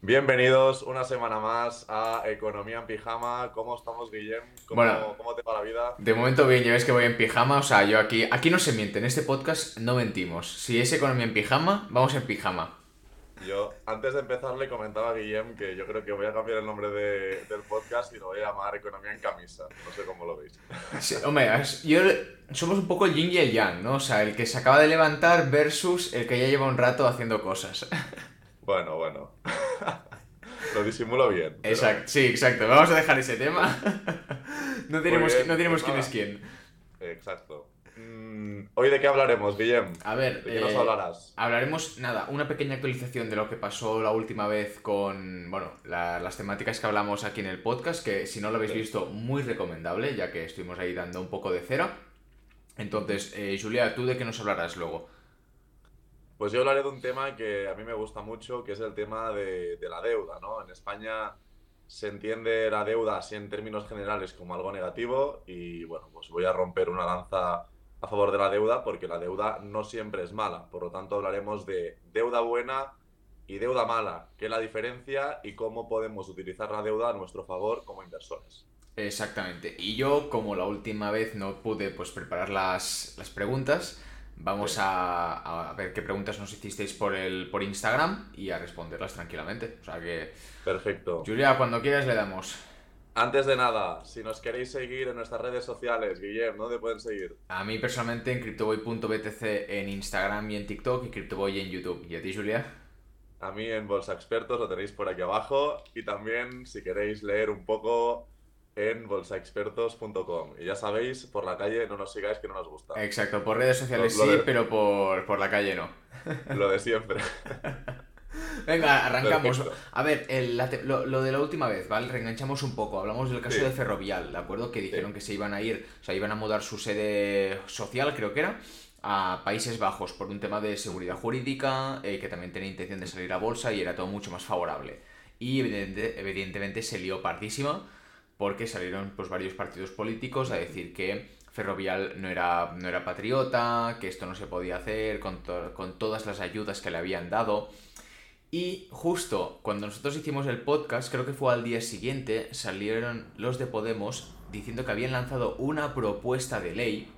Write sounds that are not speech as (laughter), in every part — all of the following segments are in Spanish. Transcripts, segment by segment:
Bienvenidos una semana más a Economía en Pijama. ¿Cómo estamos, Guillem? ¿Cómo, Bueno. ¿cómo te va la vida? De momento bien, ya ves que voy en pijama, o sea, yo aquí, aquí no se miente, en este podcast no mentimos. Si es economía en pijama, vamos en pijama. Yo, antes de empezar, le comentaba a Guillem que yo creo que voy a cambiar el nombre de- del podcast y lo voy a llamar Economía en Camisa. No sé cómo lo veis. Sí, hombre, yo, somos un poco el yin y el yang, ¿no? O sea, el que se acaba de levantar versus el que ya lleva un rato haciendo cosas. (laughs) Bueno, bueno. (laughs) lo disimulo bien. pero- Exacto, sí, exacto. Vamos a dejar ese tema. (laughs) No bien, no diremos pues quién es quién. Exacto. Mm, ¿Hoy de qué hablaremos, Guillem? A ver, ¿De qué nos eh, hablarás? Hablaremos, nada, una pequeña actualización de lo que pasó la última vez con, bueno, la- las temáticas que hablamos aquí en el podcast, que si no lo habéis Sí. visto, muy recomendable, ya que estuvimos ahí dando un poco de cera. Entonces, eh, Julia, ¿tú de qué nos hablarás luego? Pues yo hablaré de un tema que a mí me gusta mucho, que es el tema de, la deuda, ¿no? En España se entiende la deuda así en términos generales como algo negativo y bueno, pues voy a romper una lanza a favor de la deuda porque la deuda no siempre es mala. Por lo tanto, hablaremos de deuda buena y deuda mala, qué es la diferencia y cómo podemos utilizar la deuda a nuestro favor como inversores. Exactamente. Y yo, como la última vez no pude pues, preparar las, las preguntas, vamos Sí. a, a ver qué preguntas nos hicisteis por, el, por Instagram y a responderlas tranquilamente. O sea que, Perfecto. Julia, cuando quieras le damos. Antes de nada, si nos queréis seguir en nuestras redes sociales, Guillem, ¿dónde pueden seguir? A mí personalmente en CryptoBoy.btc en Instagram y en TikTok y CryptoBoy en YouTube. ¿Y a ti, Julia? A mí en Bolsa Expertos lo tenéis por aquí abajo y también si queréis leer un poco en bolsaexpertos.com. Y ya sabéis, por la calle no nos sigáis que no nos gusta. Exacto, por redes sociales Lo- lo sí, de- pero por, por la calle no. Lo de siempre. (laughs) Venga, arrancamos. Perfecto. A ver, el- la lo, lo de la última vez, ¿vale? Reenganchamos un poco. Hablamos del caso Sí. de Ferrovial, ¿de acuerdo? Que dijeron Sí. que se iban a ir, o sea, iban a mudar su sede social, creo que era, a Países Bajos por un tema de seguridad jurídica, eh, que también tenía intención de salir a bolsa y era todo mucho más favorable. Y evidente- evidentemente se lió partísima porque salieron pues varios partidos políticos a decir que Ferrovial no era, no era patriota, que esto no se podía hacer con, con todas las ayudas que le habían dado. Y justo cuando nosotros hicimos el podcast, creo que fue al día siguiente, salieron los de Podemos diciendo que habían lanzado una propuesta de ley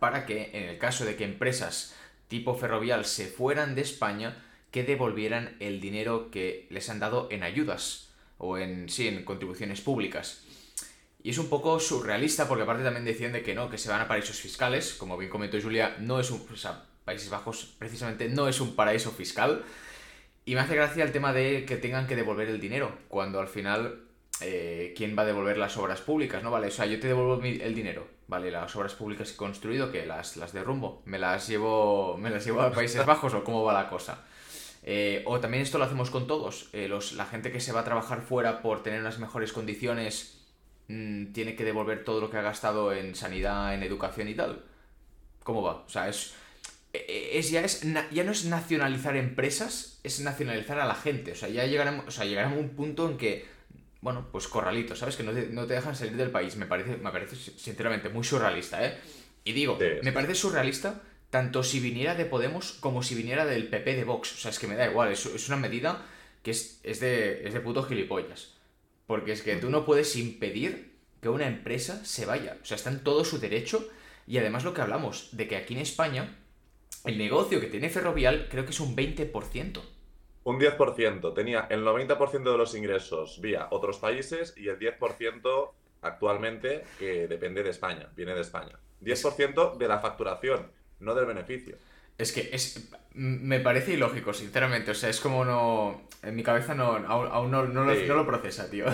para que, en el caso de que empresas tipo ferrovial se fueran de España, que devolvieran el dinero que les han dado en ayudas o en, sí, en contribuciones públicas. Y es un poco surrealista porque aparte también decían de que no, que se van a paraísos fiscales, como bien comentó Julia, no es un, Países Bajos precisamente no es un paraíso fiscal. Y me hace gracia el tema de que tengan que devolver el dinero, cuando al final, eh, ¿quién va a devolver las obras públicas? ¿No? Vale, o sea, yo te devuelvo el dinero, ¿vale? Las obras públicas que he construido, que las, las derrumbo, me las llevo, me las llevo a Países Bajos o cómo va la cosa. Eh, o también esto lo hacemos con todos. eh, los, la gente que se va a trabajar fuera por tener unas mejores condiciones mm, tiene que devolver todo lo que ha gastado en sanidad, en educación y tal. ¿Cómo va? O sea, es, eh, es ya, es ya no es nacionalizar empresas, es nacionalizar a la gente. O sea, ya llegaremos, o sea, llegaremos a un punto en que, bueno, pues corralito, ¿sabes? Que no te, no te dejan salir del país. Me parece, me parece sinceramente muy surrealista, ¿eh? Y digo, Sí, me parece surrealista tanto si viniera de Podemos como si viniera del PP de Vox. O sea, es que me da igual, es, una medida que es, es, de, es de puto gilipollas. Porque es que tú no puedes impedir que una empresa se vaya. O sea, está en todo su derecho. Y además lo que hablamos, de que aquí en España, el negocio que tiene Ferrovial creo que es un 20%. Un 10%. Tenía el 90% de los ingresos vía otros países y el 10% actualmente que depende de España, viene de España. 10% de la facturación, no del beneficio. Es que es, me parece ilógico, sinceramente. O sea, es como no... En mi cabeza no, aún, aún no, no lo, Sí. no lo procesa, tío.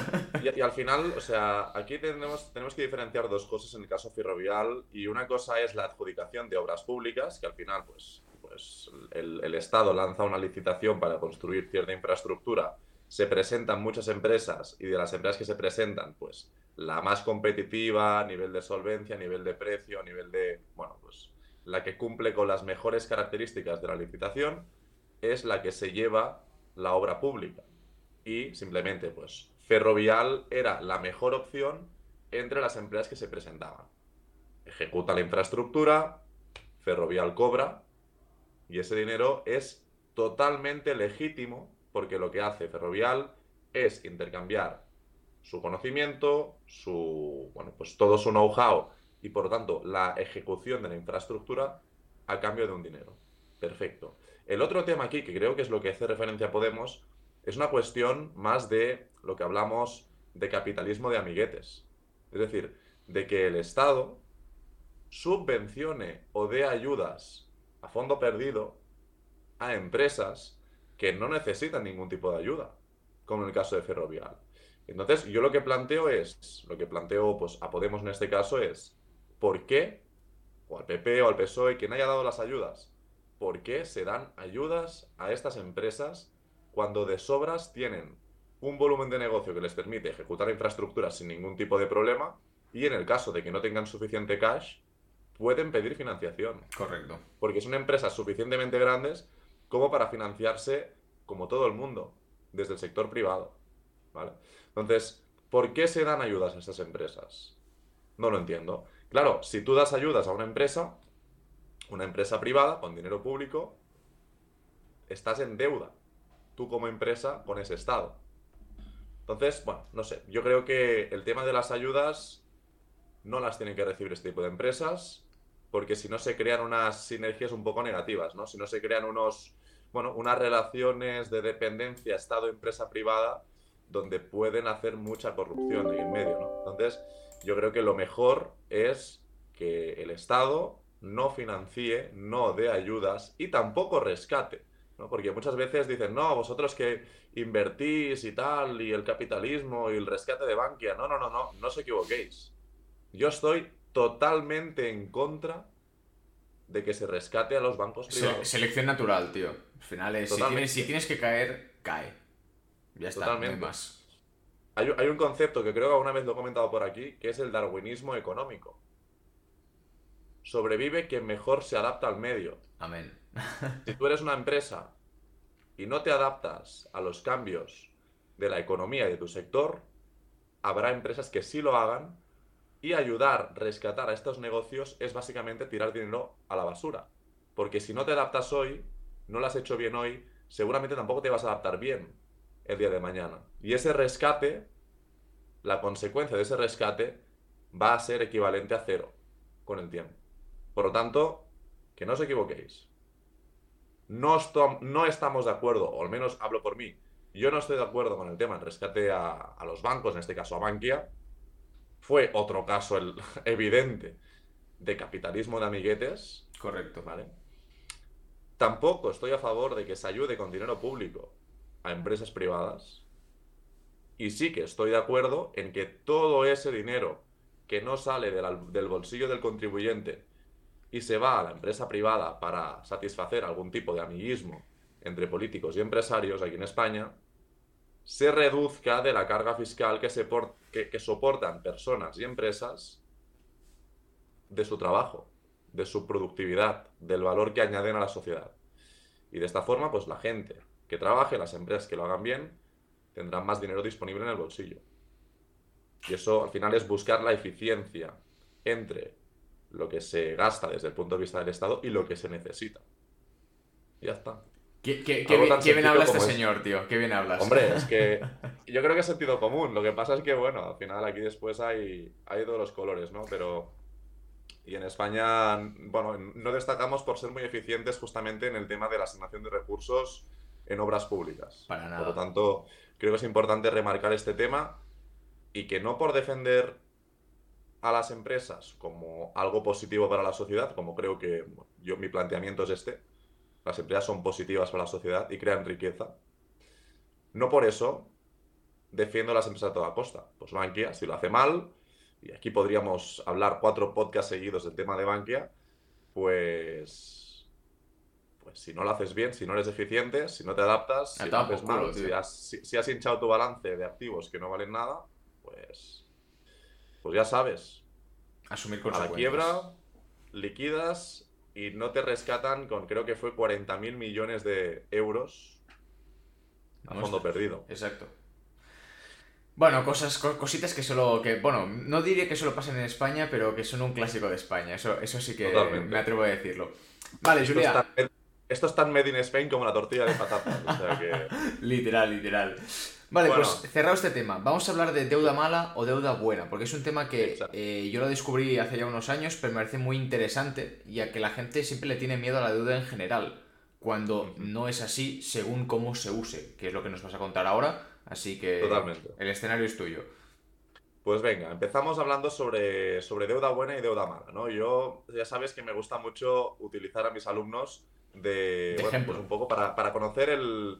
Y, y al (laughs) final, o sea, aquí tenemos, tenemos que diferenciar dos cosas en el caso ferrovial y una cosa es la adjudicación de obras públicas, que al final, pues, pues el, el Estado lanza una licitación para construir cierta infraestructura, se presentan muchas empresas y de las empresas que se presentan, pues la más competitiva a nivel de solvencia, a nivel de precio, a nivel de, bueno, pues la que cumple con las mejores características de la licitación es la que se lleva la obra pública y simplemente pues Ferrovial era la mejor opción entre las empresas que se presentaban. Ejecuta la infraestructura, Ferrovial cobra y ese dinero es totalmente legítimo porque lo que hace Ferrovial es intercambiar su conocimiento, su, bueno, pues todo su know-how y por lo tanto la ejecución de la infraestructura a cambio de un dinero. Perfecto. El otro tema aquí, que creo que es lo que hace referencia a Podemos, es una cuestión más de lo que hablamos de capitalismo de amiguetes. Es decir, de que el Estado subvencione o dé ayudas a fondo perdido a empresas que no necesitan ningún tipo de ayuda, como en el caso de Ferrovial. Entonces, yo lo que planteo es, lo que planteo pues, a Podemos en este caso es, ¿por qué, o al PP o al PSOE, quien haya dado las ayudas, por qué se dan ayudas a estas empresas cuando de sobras tienen un volumen de negocio que les permite ejecutar infraestructuras sin ningún tipo de problema y en el caso de que no tengan suficiente cash, pueden pedir financiación. Correcto. Porque son empresas suficientemente grandes como para financiarse como todo el mundo, desde el sector privado. ¿vale? Entonces, ¿por qué se dan ayudas a estas empresas? No lo entiendo. Claro, si tú das ayudas a una empresa, una empresa privada con dinero público, estás en deuda, tú como empresa con ese Estado. Entonces, bueno, no sé, yo creo que el tema de las ayudas no las tienen que recibir este tipo de empresas, porque si no se crean unas sinergias un poco negativas, ¿no? Si no se crean unos, bueno, unas relaciones de dependencia Estado-empresa privada donde pueden hacer mucha corrupción en medio, ¿no? Entonces, yo creo que lo mejor es que el Estado no financie, no dé ayudas y tampoco rescate. ¿no? Porque muchas veces dicen, no, vosotros que invertís y tal, y el capitalismo y el rescate de Bankia. No, no, no, no, no os equivoquéis. Yo estoy totalmente en contra de que se rescate a los bancos privados. selección natural, tío. Al final es, si tienes, que caer, cae. Ya está, totalmente. más. Hay, hay un concepto que creo que alguna vez lo he comentado por aquí, que es el darwinismo económico. Sobrevive quien mejor se adapta al medio. Amén. (laughs) si tú eres una empresa y no te adaptas a los cambios de la economía y de tu sector, habrá empresas que sí lo hagan y ayudar, rescatar a estos negocios es básicamente tirar dinero a la basura. Porque si no te adaptas hoy, no lo has hecho bien hoy, seguramente tampoco te vas a adaptar bien el día de mañana. Y ese rescate, la consecuencia de ese rescate, va a ser equivalente a cero con el tiempo. Por lo tanto, que no os equivoquéis. No, no estamos de acuerdo, o al menos hablo por mí, yo no estoy de acuerdo con el tema del rescate a, a los bancos, en este caso a Bankia, fue otro caso el, (laughs) evidente de capitalismo de amiguetes. Correcto. ¿Vale? Tampoco estoy a favor de que se ayude con dinero público a empresas privadas. Y sí que estoy de acuerdo en que todo ese dinero que no sale del bolsillo del contribuyente y se va a la empresa privada para satisfacer algún tipo de amiguismo entre políticos y empresarios aquí en España, se reduzca de la carga fiscal que, se que, soportan personas y empresas de su trabajo, de su productividad, del valor que añaden a la sociedad. Y de esta forma, pues la gente que trabaje, las empresas que lo hagan bien, tendrán más dinero disponible en el bolsillo. Y eso al final es buscar la eficiencia entre lo que se gasta desde el punto de vista del Estado y lo que se necesita. ya está. Qué, bien, habla este señor, tío. Qué bien hablas. Hombre, es que (laughs) yo creo que es sentido común. Lo que pasa es que, bueno, al final aquí después hay, hay todos los colores, ¿no? Pero. Y en España, bueno, no destacamos por ser muy eficientes justamente en el tema de la asignación de recursos en obras públicas. Para nada. Por lo tanto, creo que es importante remarcar este tema y que no por defender a las empresas como algo positivo para la sociedad, como creo que yo mi planteamiento es este, las empresas son positivas para la sociedad y crean riqueza. No por eso defiendo las empresas a toda costa. Pues Bankia, si lo hace mal, y aquí podríamos hablar cuatro podcasts seguidos del tema de Bankia, pues, pues si no lo haces bien, si no eres eficiente, si no te adaptas, si haces mal, si has, hinchado tu balance de activos que no valen nada, pues, pues ya sabes. Asumir A la quiebra, liquidas y no te rescatan con creo que fue 40.000 millones de euros a fondo perdido. Exacto. Bueno, cosas, cositas que solo, que, bueno, no diría que solo pasen en España, pero que son un clásico de España. Eso, eso sí que me atrevo a decirlo. Vale, Julia. esto es tan made in Spain como la tortilla de patatas. o sea que... (laughs) literal, literal. Vale, pues cerrado este tema, vamos a hablar de deuda mala o deuda buena, porque es un tema que eh, yo lo descubrí hace ya unos años, pero me parece muy interesante, ya que la gente siempre le tiene miedo a la deuda en general, cuando no es así según cómo se use, que es lo que nos vas a contar ahora, así que Totalmente. el escenario es tuyo. Pues venga, empezamos hablando sobre, sobre deuda buena y deuda mala, ¿no? Yo ya sabes que me gusta mucho utilizar a mis alumnos de, bueno, pues un poco para, para conocer el,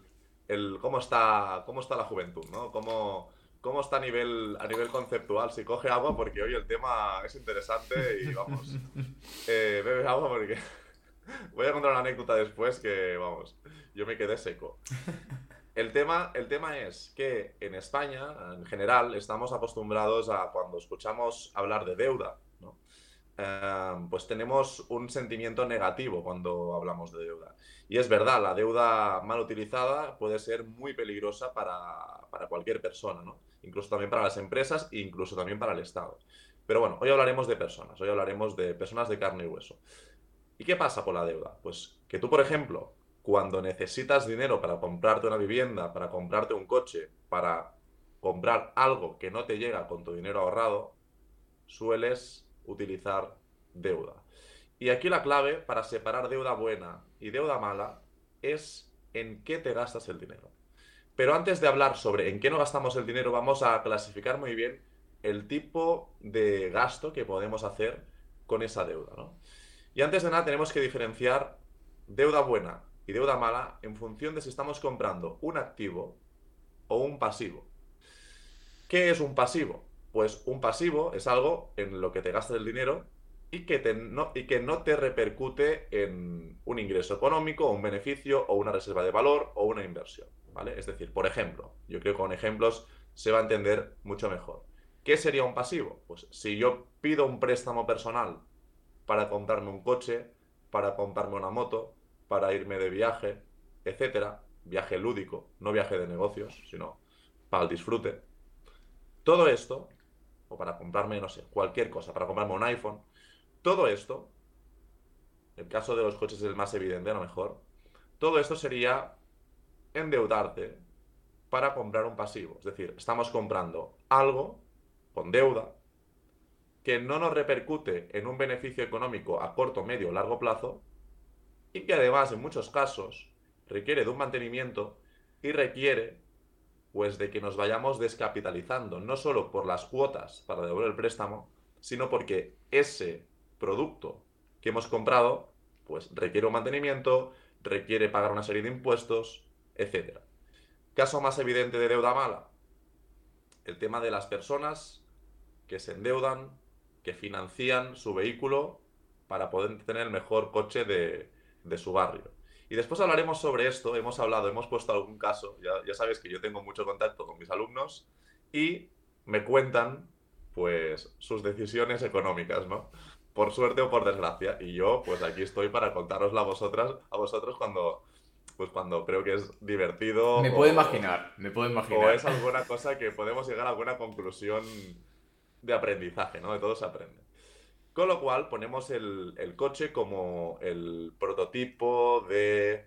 el cómo está, cómo está la juventud, ¿no? Cómo, cómo está a nivel, a nivel conceptual. Si coge agua, porque hoy el tema es interesante y vamos. (laughs) Eh, bebe agua porque. (laughs) Voy a contar una anécdota después que, vamos, yo me quedé seco. El tema, el tema es que en España, en general, estamos acostumbrados a cuando escuchamos hablar de deuda, Eh, pues tenemos un sentimiento negativo cuando hablamos de deuda. Y es verdad, la deuda mal utilizada puede ser muy peligrosa para, cualquier persona, ¿no? Incluso también para las empresas e incluso también para el Estado. Pero bueno, hoy hablaremos de personas, hoy hablaremos de personas de carne y hueso. ¿Y qué pasa con la deuda? Pues que tú, por ejemplo, cuando necesitas dinero para comprarte una vivienda, para comprarte un coche, para comprar algo que no te llega con tu dinero ahorrado, sueles utilizar deuda. Y aquí la clave para separar deuda buena y deuda mala es en qué te gastas el dinero. Pero antes de hablar sobre en qué no gastamos el dinero, vamos a clasificar muy bien el tipo de gasto que podemos hacer con esa deuda. Y antes de nada tenemos que diferenciar deuda buena y deuda mala en función de si estamos comprando un activo o un pasivo. ¿Qué es un pasivo? Pues un pasivo es algo en lo que te gastas el dinero y que, te no, y que no te repercute en un ingreso económico, un beneficio o una reserva de valor o una inversión. ¿vale? Es decir, por ejemplo, yo creo que con ejemplos se va a entender mucho mejor. ¿Qué sería un pasivo? Pues si yo pido un préstamo personal para comprarme un coche, para comprarme una moto, para irme de viaje, etcétera, viaje lúdico, no viaje de negocios, sino para el disfrute. Todo esto, o para comprarme, no sé, cualquier cosa, para comprarme un iPhone, todo esto, el caso de los coches es el más evidente, a lo mejor, todo esto sería endeudarte para comprar un pasivo. Es decir, estamos comprando algo con deuda que no nos repercute en un beneficio económico a corto, medio o largo plazo y que además en muchos casos requiere de un mantenimiento y requiere pues de que nos vayamos descapitalizando, no solo por las cuotas para devolver el préstamo, sino porque ese producto que hemos comprado, pues requiere un mantenimiento, requiere pagar una serie de impuestos, etc. Caso más evidente de deuda mala, el tema de las personas que se endeudan, que financian su vehículo para poder tener el mejor coche de, su barrio. Y después hablaremos sobre esto, hemos hablado, hemos puesto algún caso, ya, ya sabes que yo tengo mucho contacto con mis alumnos y me cuentan pues sus decisiones económicas, ¿no? por suerte o por desgracia. Y yo, pues aquí estoy para contarosla a vosotras, a vosotros cuando, pues cuando creo que es divertido. Me puedo imaginar, me puedo imaginar. O es alguna cosa que podemos llegar a alguna conclusión de aprendizaje, ¿no? De todo se aprende. Con lo cual ponemos el, coche como el prototipo de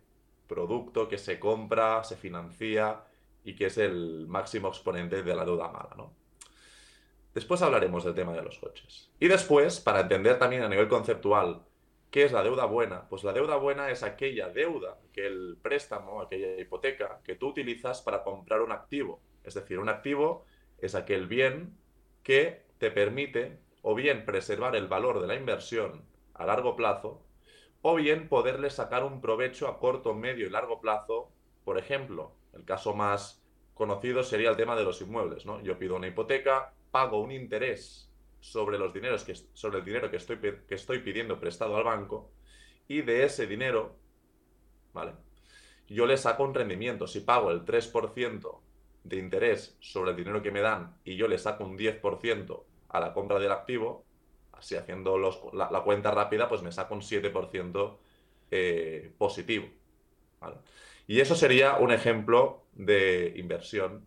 producto que se compra, se financia y que es el máximo exponente de la deuda mala. Después hablaremos del tema de los coches. Y después, para entender también a nivel conceptual qué es la deuda buena, pues la deuda buena es aquella deuda, que el préstamo, aquella hipoteca que tú utilizas para comprar un activo. Es decir, un activo es aquel bien que te permite o bien preservar el valor de la inversión a largo plazo, o bien poderle sacar un provecho a corto, medio y largo plazo. Por ejemplo, el caso más conocido sería el tema de los inmuebles. ¿no? Yo pido una hipoteca, pago un interés sobre, los dineros que, sobre el dinero que estoy, que estoy pidiendo prestado al banco y de ese dinero, ¿vale? Yo le saco un rendimiento. Si pago el 3% de interés sobre el dinero que me dan y yo le saco un 10% a la compra del activo, así haciendo los, la, cuenta rápida, pues me saco un 7% eh, positivo. Y eso sería un ejemplo de inversión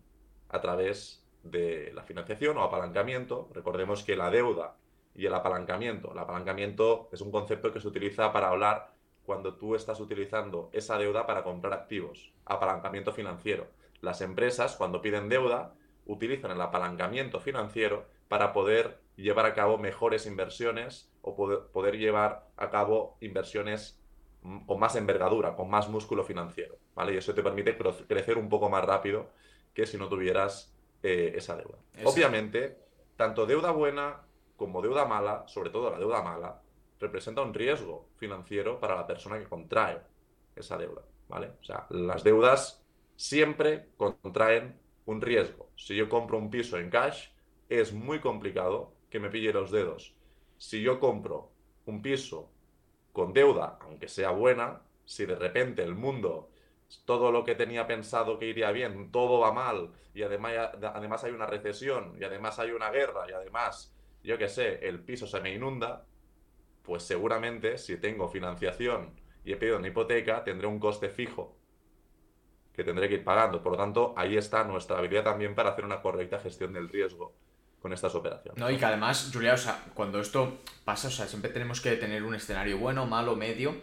a través de la financiación o apalancamiento. Recordemos que la deuda y el apalancamiento, el apalancamiento es un concepto que se utiliza para hablar cuando tú estás utilizando esa deuda para comprar activos, apalancamiento financiero. Las empresas, cuando piden deuda, utilizan el apalancamiento financiero para poder llevar a cabo mejores inversiones o poder, llevar a cabo inversiones mm, con más envergadura, con más músculo financiero, ¿vale? Y eso te permite crecer un poco más rápido que si no tuvieras eh, esa deuda. Obviamente, tanto deuda buena como deuda mala, sobre todo la deuda mala, representa un riesgo financiero para la persona que contrae esa deuda, ¿vale? O sea, las deudas siempre contraen un riesgo. Si yo compro un piso en cash, es muy complicado que me pille los dedos. Si yo compro un piso con deuda, aunque sea buena, si de repente el mundo, todo lo que tenía pensado que iría bien, todo va mal, y además, además hay una recesión, y además hay una guerra, y además, yo qué sé, el piso se me inunda, pues seguramente si tengo financiación y he pedido una hipoteca, tendré un coste fijo que tendré que ir pagando. Por lo tanto, ahí está nuestra habilidad también para hacer una correcta gestión del riesgo con estas operaciones. No, y que además, Julia, o sea, cuando esto pasa, o sea, siempre tenemos que tener un escenario bueno, malo, medio,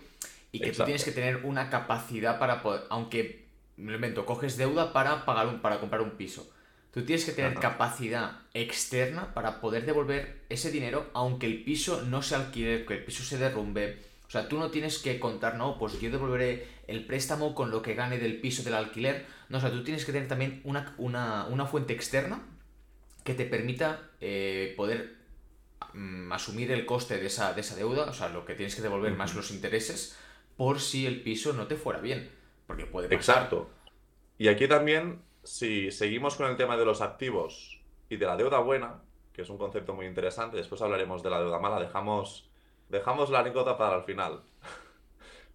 y que tú tienes que tener una capacidad para poder, aunque, me invento, coges deuda para pagar un, para comprar un piso. Tú tienes que tener capacidad externa para poder devolver ese dinero, aunque el piso no se alquile, que el piso se derrumbe, o sea, tú no tienes que contar, no, pues yo devolveré el préstamo con lo que gane del piso del alquiler. No, o sea, tú tienes que tener también una, fuente externa que te permita eh, poder mm, asumir el coste de esa, de esa deuda, o sea, lo que tienes que devolver más los intereses, por si el piso no te fuera bien. Porque puede pasar. Exacto. Y aquí también, si seguimos con el tema de los activos y de la deuda buena, que es un concepto muy interesante, después hablaremos de la deuda mala, dejamos Dejamos la anécdota para el final. (laughs)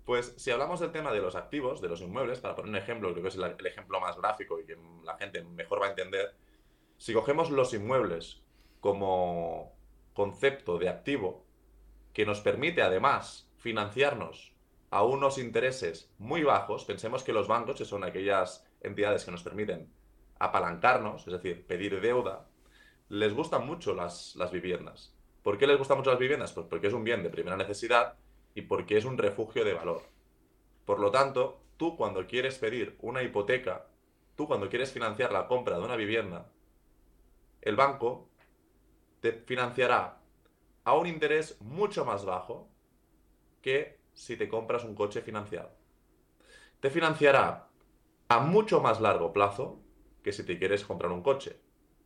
Pues si hablamos del tema de los activos, de los inmuebles, para poner un ejemplo, creo que es el, ejemplo más gráfico y que la gente mejor va a entender, si cogemos los inmuebles como concepto de activo, que nos permite además financiarnos a unos intereses muy bajos, pensemos que los bancos, que son aquellas entidades que nos permiten apalancarnos, es decir, pedir deuda, les gustan mucho las, las viviendas. ¿Por qué les gustan mucho las viviendas? Pues porque es un bien de primera necesidad y porque es un refugio de valor. Por lo tanto, tú cuando quieres pedir una hipoteca, tú cuando quieres financiar la compra de una vivienda, el banco te financiará a un interés mucho más bajo que si te compras un coche financiado. Te financiará a mucho más largo plazo que si te quieres comprar un coche.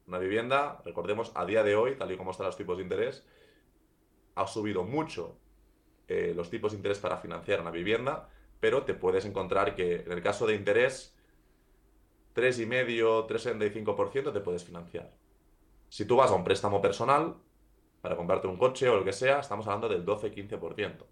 Una vivienda, recordemos, a día de hoy, tal y como están los tipos de interés, ha subido mucho eh, los tipos de interés para financiar una vivienda, pero te puedes encontrar que en el caso de interés, 3,5, 3,75% te puedes financiar. Si tú vas a un préstamo personal para comprarte un coche o lo que sea, estamos hablando del 12-15%.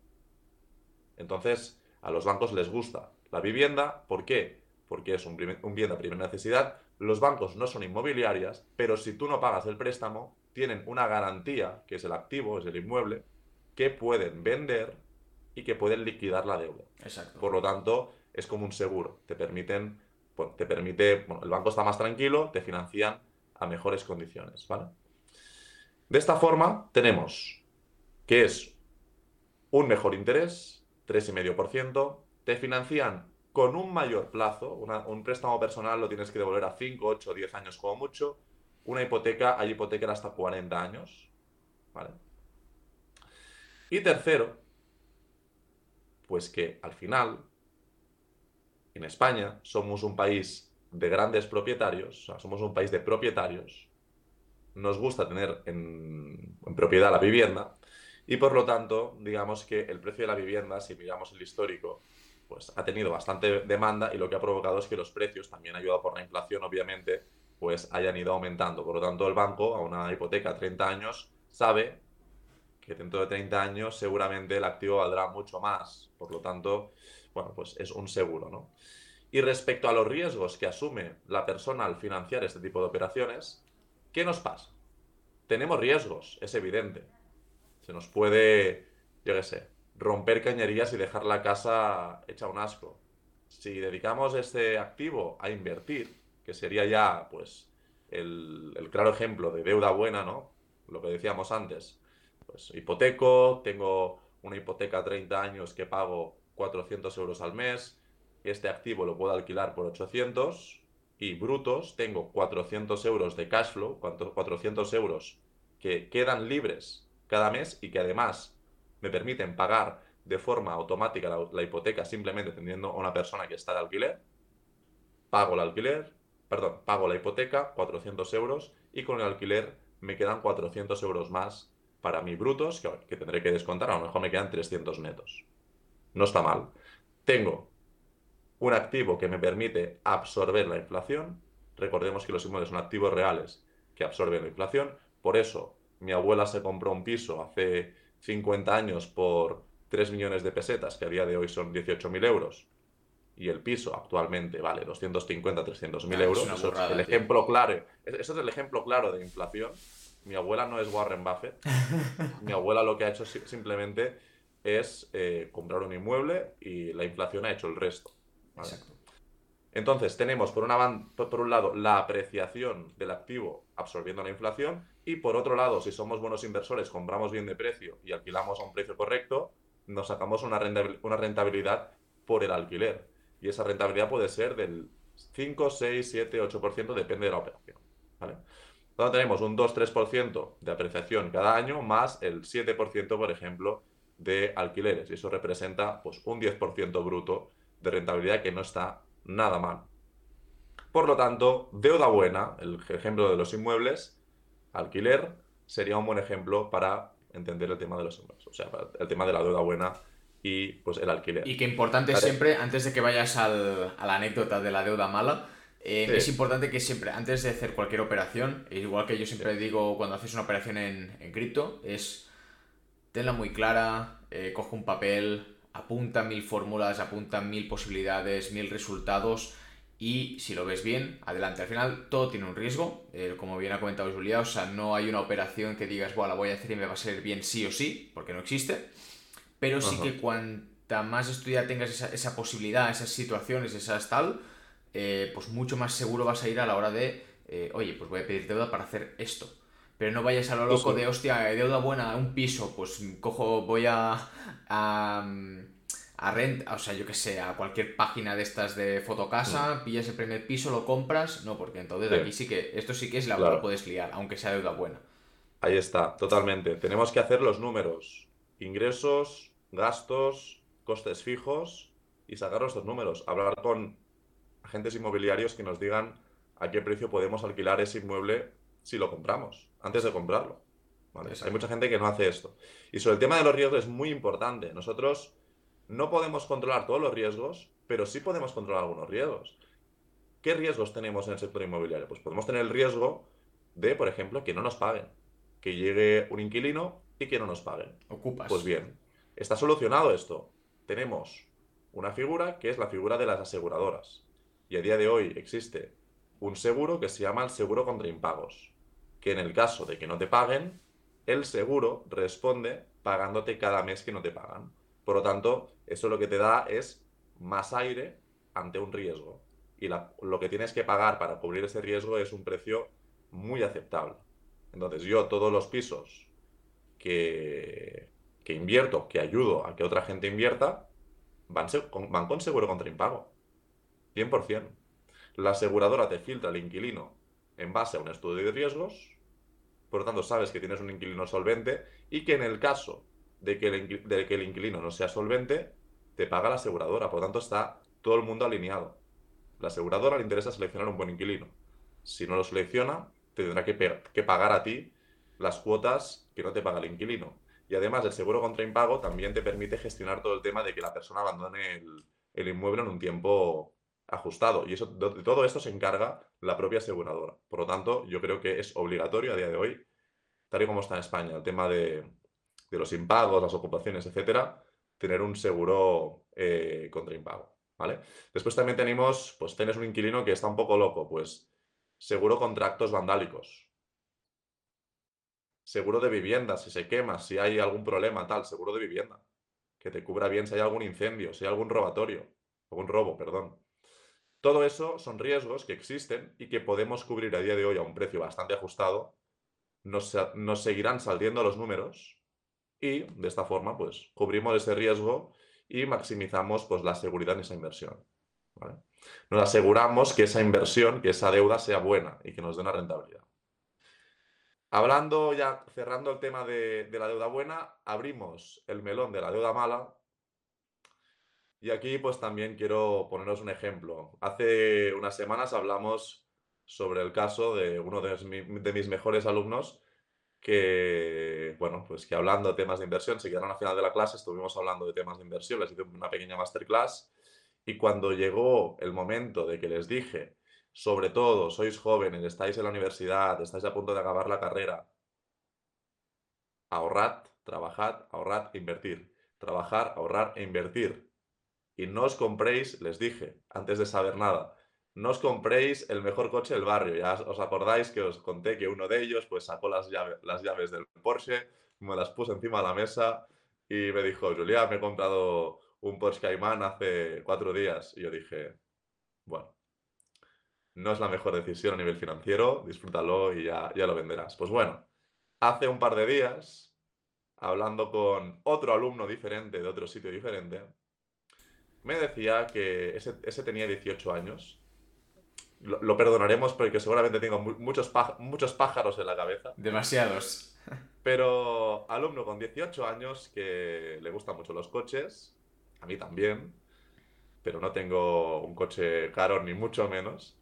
Entonces, a los bancos les gusta la vivienda. ¿Por qué? Porque es un, un bien de primera necesidad, los bancos no son inmobiliarias, pero si tú no pagas el préstamo, tienen una garantía, que es el activo, es el inmueble, que pueden vender y que pueden liquidar la deuda. Exacto. Por lo tanto, es como un seguro. Te permiten, te permite, bueno, el banco está más tranquilo, te financian a mejores condiciones, ¿vale? De esta forma, tenemos que es un mejor interés, 3,5%, te financian con un mayor plazo, un préstamo personal lo tienes que devolver a 5, 8, 10 años como mucho. Una hipoteca, hay hipoteca hasta 40 años. ¿Vale? Y tercero, pues que al final, en España, somos un país de grandes propietarios, somos un país de propietarios, nos gusta tener en, en, propiedad la vivienda y por lo tanto, digamos que el precio de la vivienda, si miramos el histórico, pues ha tenido bastante demanda y lo que ha provocado es que los precios, también ayudado por la inflación obviamente, pues hayan ido aumentando. Por lo tanto, el banco a una hipoteca a 30 años sabe que dentro de 30 años seguramente el activo valdrá mucho más. Por lo tanto, bueno, pues es un seguro, ¿no? Y respecto a los riesgos que asume la persona al financiar este tipo de operaciones, ¿qué nos pasa? Tenemos riesgos, es evidente. Se nos puede, yo qué sé, romper cañerías y dejar la casa hecha un asco. Si dedicamos este activo a invertir, que sería ya pues el, claro ejemplo de deuda buena, ¿no? Lo que decíamos antes. Pues hipoteco, tengo una hipoteca a 30 años que pago 400 euros al mes, este activo lo puedo alquilar por 800 y brutos tengo 400 euros de cash flow, 400 euros que quedan libres cada mes y que además me permiten pagar de forma automática la, hipoteca simplemente teniendo a una persona que está de alquiler. Pago el alquiler, perdón, pago la hipoteca, 400 euros, y con el alquiler me quedan 400 euros más para mi brutos, que, que tendré que descontar, a lo mejor me quedan 300 netos. No está mal. Tengo un activo que me permite absorber la inflación. Recordemos que los inmuebles son activos reales que absorben la inflación. Por eso, mi abuela se compró un piso hace 50 años por 3 millones de pesetas, que a día de hoy son 18.000 euros, y el piso actualmente vale 250, 300 mil euros. eso es el ejemplo claro. Eso es el ejemplo claro de inflación. Mi abuela no es Warren Buffett. (laughs) Mi abuela lo que ha hecho simplemente es eh, comprar un inmueble y la inflación ha hecho el resto. Exacto. Entonces, tenemos por, un lado la apreciación del activo absorbiendo la inflación y por otro lado, si somos buenos inversores, compramos bien de precio y alquilamos a un precio correcto, nos sacamos una rentabilidad por el alquiler. Y esa rentabilidad puede ser del 5, 6, 7, 8%, depende de la operación. Entonces tenemos un 2-3% de apreciación cada año más el 7%, por ejemplo, de alquileres. Y eso representa pues, un 10% bruto de rentabilidad que no está nada mal. Por lo tanto, deuda buena, el ejemplo de los inmuebles, alquiler, sería un buen ejemplo para entender el tema de los inmuebles. O sea, el tema de la deuda buena y pues el alquiler. Y que importante siempre, antes de que vayas al, a la anécdota de la deuda mala, eh, es importante que siempre, antes de hacer cualquier operación, igual que yo siempre digo cuando haces una operación en, en cripto, es tenla muy clara, eh, coge un papel, apunta mil fórmulas, apunta mil posibilidades, mil resultados y si lo ves bien, adelante. Al final todo tiene un riesgo, eh, como bien ha comentado Julia, o sea, no hay una operación que digas, bueno, la voy a hacer y me va a salir bien sí o sí, porque no existe, pero sí que cuanta más estudiada tengas esa, posibilidad, esas situaciones, esas tal, eh, pues mucho más seguro vas a ir a la hora de, eh, oye, pues voy a pedir deuda para hacer esto. Pero no vayas a lo loco de, hostia, deuda buena, un piso, pues cojo, voy a, a, a renta, o sea, yo que sé, a cualquier página de estas de fotocasa, pillas el primer piso, lo compras, no, porque entonces aquí sí que, esto sí que es la claro. puedes liar, aunque sea deuda buena. Ahí está, totalmente. Tenemos que hacer los números. Ingresos, gastos, costes fijos y sacar estos números. Hablar con agentes inmobiliarios que nos digan a qué precio podemos alquilar ese inmueble si lo compramos, antes de comprarlo. Hay mucha gente que no hace esto. Y sobre el tema de los riesgos es muy importante. Nosotros no podemos controlar todos los riesgos, pero sí podemos controlar algunos riesgos. ¿Qué riesgos tenemos en el sector inmobiliario? Pues podemos tener el riesgo de, por ejemplo, que no nos paguen. Que llegue un inquilino y que no nos paguen. Ocupas. Pues bien, está solucionado esto. Tenemos una figura que es la figura de las aseguradoras. Y a día de hoy existe un seguro que se llama el seguro contra impagos. Que en el caso de que no te paguen, el seguro responde pagándote cada mes que no te pagan. Por lo tanto, eso lo que te da es más aire ante un riesgo. Y lo que tienes que pagar para cubrir ese riesgo es un precio muy aceptable. Entonces yo todos los pisos que, que invierto, que ayudo a que otra gente invierta, van, van con seguro contra impago. 100%. La aseguradora te filtra el inquilino en base a un estudio de riesgos por lo tanto sabes que tienes un inquilino solvente y que en el caso de que el, inquilino no sea solvente, te paga la aseguradora. Por lo tanto, está todo el mundo alineado. La aseguradora le interesa seleccionar un buen inquilino. Si no lo selecciona, te tendrá que, pagar a ti las cuotas que no te paga el inquilino. Y además, el seguro contra impago también te permite gestionar todo el tema de que la persona abandone el inmueble en un tiempo ajustado. Y eso, de todo esto se encarga la propia aseguradora. Por lo tanto, yo creo que es obligatorio a día de hoy, tal y como está en España, el tema de, los impagos, las ocupaciones, etcétera, tener un seguro eh, contra impago. ¿vale? Después también tenemos, pues tienes un inquilino que está un poco loco, pues seguro contra actos vandálicos. Seguro de vivienda, si se quema, si hay algún problema, tal, seguro de vivienda. Que te cubra bien si hay algún incendio, si hay algún robatorio, algún robo, perdón. Todo eso son riesgos que existen y que podemos cubrir a día de hoy a un precio bastante ajustado. Nos, seguirán saliendo los números y de esta forma pues cubrimos ese riesgo y maximizamos pues, la seguridad en esa inversión. Nos aseguramos que esa inversión, que esa deuda sea buena y que nos dé una rentabilidad. Hablando ya, cerrando el tema de, de la deuda buena, abrimos el melón de la deuda mala y aquí pues también quiero poneros un ejemplo. Hace unas semanas hablamos sobre el caso de uno de, mis mejores alumnos que, bueno, pues que hablando de temas de inversión, se quedaron al final de la clase, estuvimos hablando de temas de inversión, les hice una pequeña masterclass y cuando llegó el momento de que les dije, sobre todo, sois jóvenes, estáis en la universidad, estáis a punto de acabar la carrera, ahorrad, trabajad, ahorrad e invertir. Trabajar, ahorrar e invertir y no os compréis, les dije, antes de saber nada, no os compréis el mejor coche del barrio. Ya os acordáis que os conté que uno de ellos pues sacó las, las llaves del Porsche, me las puso encima de la mesa y me dijo, Julia, me he comprado un Porsche Cayman hace cuatro días. Y yo dije, bueno, no es la mejor decisión a nivel financiero, disfrútalo y ya, ya lo venderás. Pues bueno, hace un par de días, hablando con otro alumno diferente de otro sitio diferente, me decía que ese, tenía 18 años. Lo, perdonaremos porque seguramente tengo muchos, muchos pájaros en la cabeza. Demasiados. Pero alumno con 18 años que le gustan mucho los coches, a mí también, pero no tengo un coche caro ni mucho menos.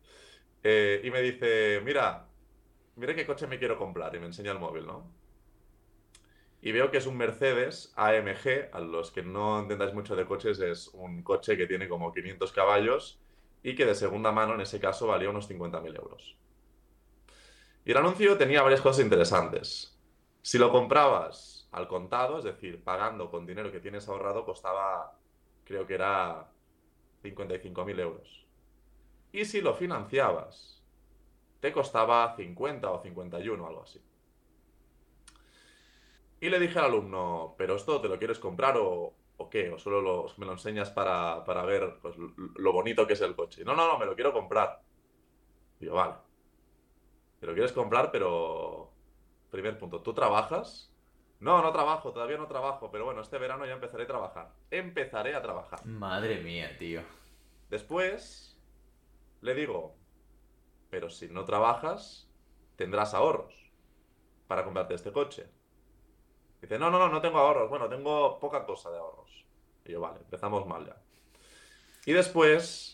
Eh, y me dice, mira, mira qué coche me quiero comprar y me enseña el móvil, ¿no? Y veo que es un Mercedes AMG, a los que no entendáis mucho de coches, es un coche que tiene como 500 caballos y que de segunda mano en ese caso valía unos 50.000 euros. Y el anuncio tenía varias cosas interesantes. Si lo comprabas al contado, es decir, pagando con dinero que tienes ahorrado, costaba, creo que era 55.000 euros. Y si lo financiabas, te costaba 50 o 51, algo así. Y le dije al alumno, ¿pero esto te lo quieres comprar o, qué? ¿O solo me lo enseñas para, ver pues, lo bonito que es el coche? No, no, no, me lo quiero comprar. Digo, vale. Te lo quieres comprar, pero... Primer punto, ¿tú trabajas? No, no trabajo, todavía no trabajo, pero bueno, este verano ya empezaré a trabajar. Empezaré a trabajar. Madre mía, tío. Después, le digo, pero si no trabajas, tendrás ahorros para comprarte este coche. Dice, no, no, no, no tengo ahorros. Bueno, tengo poca cosa de ahorros. Y yo, vale, empezamos mal ya. Y después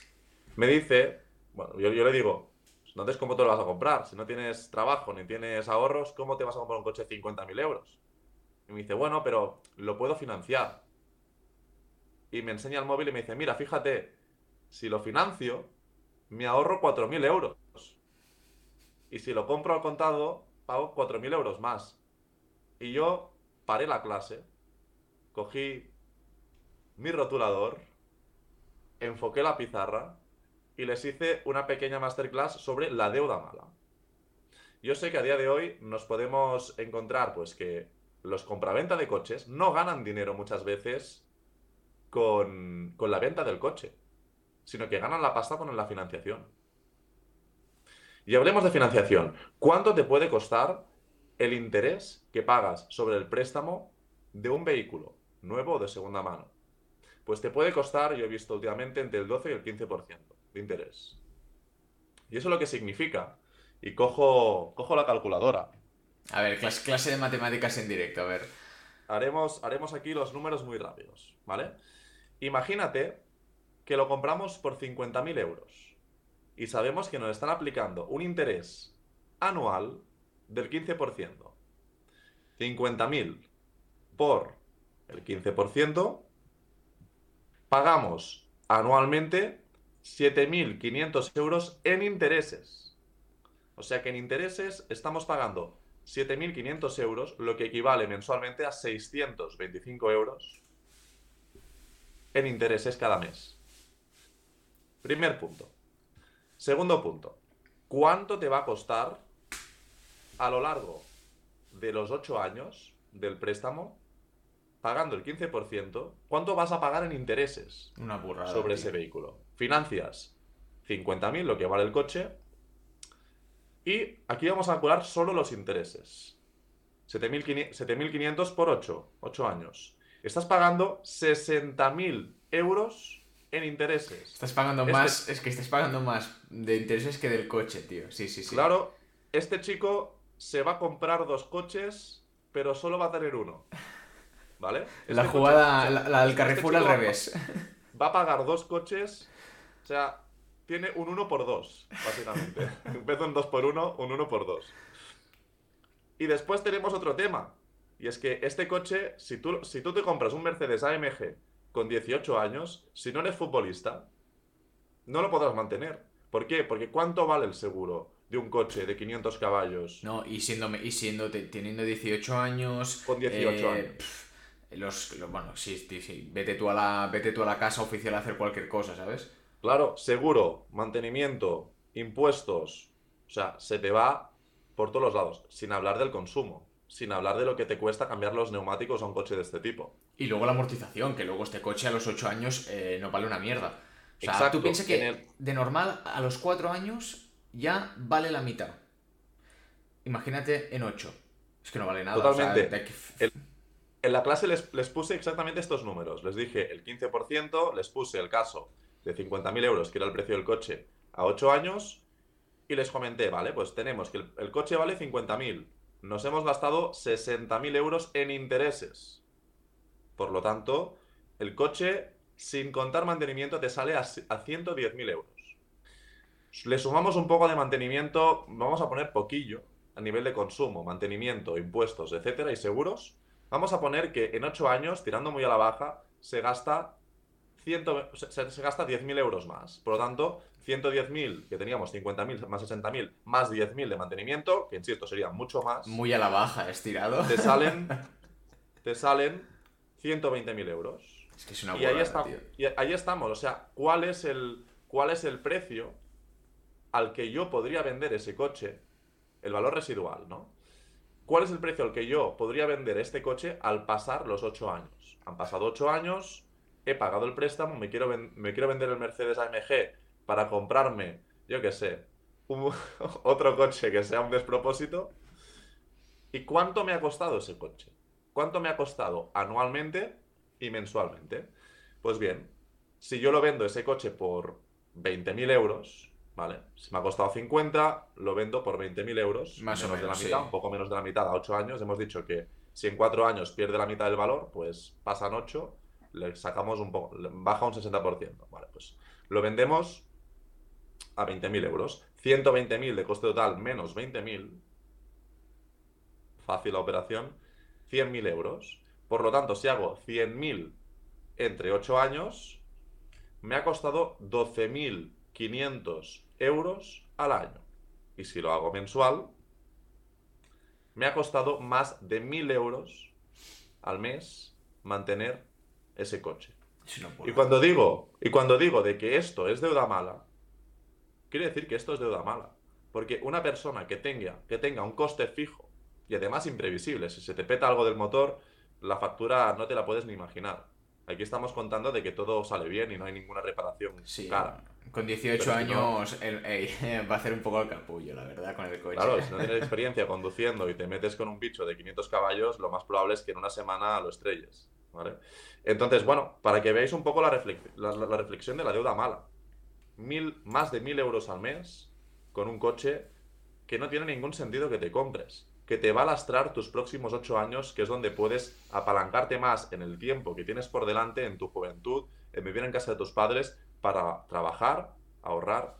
me dice, bueno, yo, le digo, entonces, ¿cómo te lo vas a comprar? Si no tienes trabajo ni tienes ahorros, ¿cómo te vas a comprar un coche de 50.000 euros? Y me dice, bueno, pero lo puedo financiar. Y me enseña el móvil y me dice, mira, fíjate, si lo financio, me ahorro 4.000 euros. Y si lo compro al contado, pago 4.000 euros más. Y yo paré la clase, cogí mi rotulador, enfoqué la pizarra y les hice una pequeña masterclass sobre la deuda mala. Yo sé que a día de hoy nos podemos encontrar pues que los compraventa de coches no ganan dinero muchas veces con, con la venta del coche, sino que ganan la pasta con la financiación. Y hablemos de financiación. ¿Cuánto te puede costar el interés que pagas sobre el préstamo de un vehículo, nuevo o de segunda mano. Pues te puede costar, yo he visto últimamente, entre el 12 y el 15% de interés. Y eso es lo que significa. Y cojo, cojo la calculadora. A ver, clase, clase de matemáticas en directo, a ver. Haremos, haremos aquí los números muy rápidos, ¿vale? Imagínate que lo compramos por 50.000 euros y sabemos que nos están aplicando un interés anual del 15%. 50.000 por el 15%, pagamos anualmente 7.500 euros en intereses. O sea que en intereses estamos pagando 7.500 euros, lo que equivale mensualmente a 625 euros en intereses cada mes. Primer punto. Segundo punto. ¿Cuánto te va a costar a lo largo de los 8 años del préstamo, pagando el 15%, ¿cuánto vas a pagar en intereses Una sobre ese vehículo? Financias 50.000, lo que vale el coche, y aquí vamos a calcular solo los intereses. 7.500 por 8, 8 años. Estás pagando 60.000 euros en intereses. Estás pagando este más, es que estás pagando más de intereses que del coche, tío. Sí, sí, sí. Claro, este chico se va a comprar dos coches, pero solo va a tener uno. ¿Vale? la este jugada, la, del este Carrefour al revés. (laughs) Va, a pagar dos coches, o sea, tiene un uno por dos, básicamente. (laughs) en vez de un dos por uno, un uno por dos. Y después tenemos otro tema. Y es que este coche, si tú, si tú te compras un Mercedes AMG con 18 años, si no eres futbolista, no lo podrás mantener. ¿Por qué? Porque ¿cuánto vale el seguro de un coche de 500 caballos? No, y siendo, y siendo teniendo 18 años... Con 18 eh, años. los, bueno, sí, sí, Vete tú, a la, vete tú a la casa oficial a hacer cualquier cosa, ¿sabes? Claro, seguro, mantenimiento, impuestos. O sea, se te va por todos los lados, sin hablar del consumo, sin hablar de lo que te cuesta cambiar los neumáticos a un coche de este tipo. Y luego la amortización, que luego este coche a los 8 años eh, no vale una mierda. O sea, tú piensas que de normal a los 4 años ya vale la mitad. Imagínate en 8. Es que no vale nada. Totalmente. en la clase les, les, puse exactamente estos números. Les dije el 15%, les puse el caso de 50.000 euros, que era el precio del coche, a 8 años, y les comenté, vale, pues tenemos que el, coche vale 50.000, nos hemos gastado 60.000 euros en intereses. Por lo tanto, el coche, sin contar mantenimiento, te sale a, a 110.000 euros. Le sumamos un poco de mantenimiento, vamos a poner poquillo a nivel de consumo, mantenimiento, impuestos, etcétera, y seguros. Vamos a poner que en 8 años, tirando muy a la baja, se gasta, 100, se, se gasta 10.000 euros más. Por lo tanto, 110.000, que teníamos 50.000 más 60.000, más 10.000 de mantenimiento, que insisto, sería mucho más. Muy a la baja, estirado. Te salen, (laughs) te salen 120.000 euros. Es que es una y ahí, está, y ahí estamos, o sea, ¿cuál es, el, ¿cuál es el precio al que yo podría vender ese coche? El valor residual, ¿no? ¿Cuál es el precio al que yo podría vender este coche al pasar los 8 años? Han pasado 8 años, he pagado el préstamo, me quiero, me quiero vender el Mercedes AMG para comprarme, yo qué sé, (laughs) otro coche que sea un despropósito. ¿Y cuánto me ha costado ese coche? ¿Cuánto me ha costado anualmente y mensualmente? Pues bien, si yo lo vendo ese coche por 20.000 euros, ¿vale? Si me ha costado 50, lo vendo por 20.000 euros, Más menos, de la mitad, un poco menos de la mitad, a 8 años. Hemos dicho que si en 4 años pierde la mitad del valor, pues pasan 8, le sacamos un poco, baja un 60%. Vale, pues lo vendemos a 20.000 euros. 120.000 de coste total menos 20.000. Fácil la operación. 100.000 euros. Por lo tanto, si hago 100.000 entre 8 años, me ha costado 12.500 euros al año. Y si lo hago mensual, me ha costado más de 1.000 euros al mes mantener ese coche. y cuando digo, y cuando digo de que esto es deuda mala, quiere decir que esto es deuda mala. Porque una persona que tenga, que tenga un coste fijo y además imprevisible, si se te peta algo del motor, la factura no te la puedes ni imaginar. Aquí estamos contando de que todo sale bien y no hay ninguna reparación sí, Con 18 años (laughs) va a hacer un poco el capullo, la verdad, con el coche. Claro, si no tienes (laughs) experiencia conduciendo y te metes con un bicho de 500 caballos, lo más probable es que en una semana lo estrelles. Entonces, bueno, para que veáis un poco la, la reflexión de la deuda mala mil, más de mil euros al mes con un coche que no tiene ningún sentido que te compres, que te va a lastrar tus próximos ocho años, que es donde puedes apalancarte más en el tiempo que tienes por delante, en tu juventud, en vivir en casa de tus padres, para trabajar, ahorrar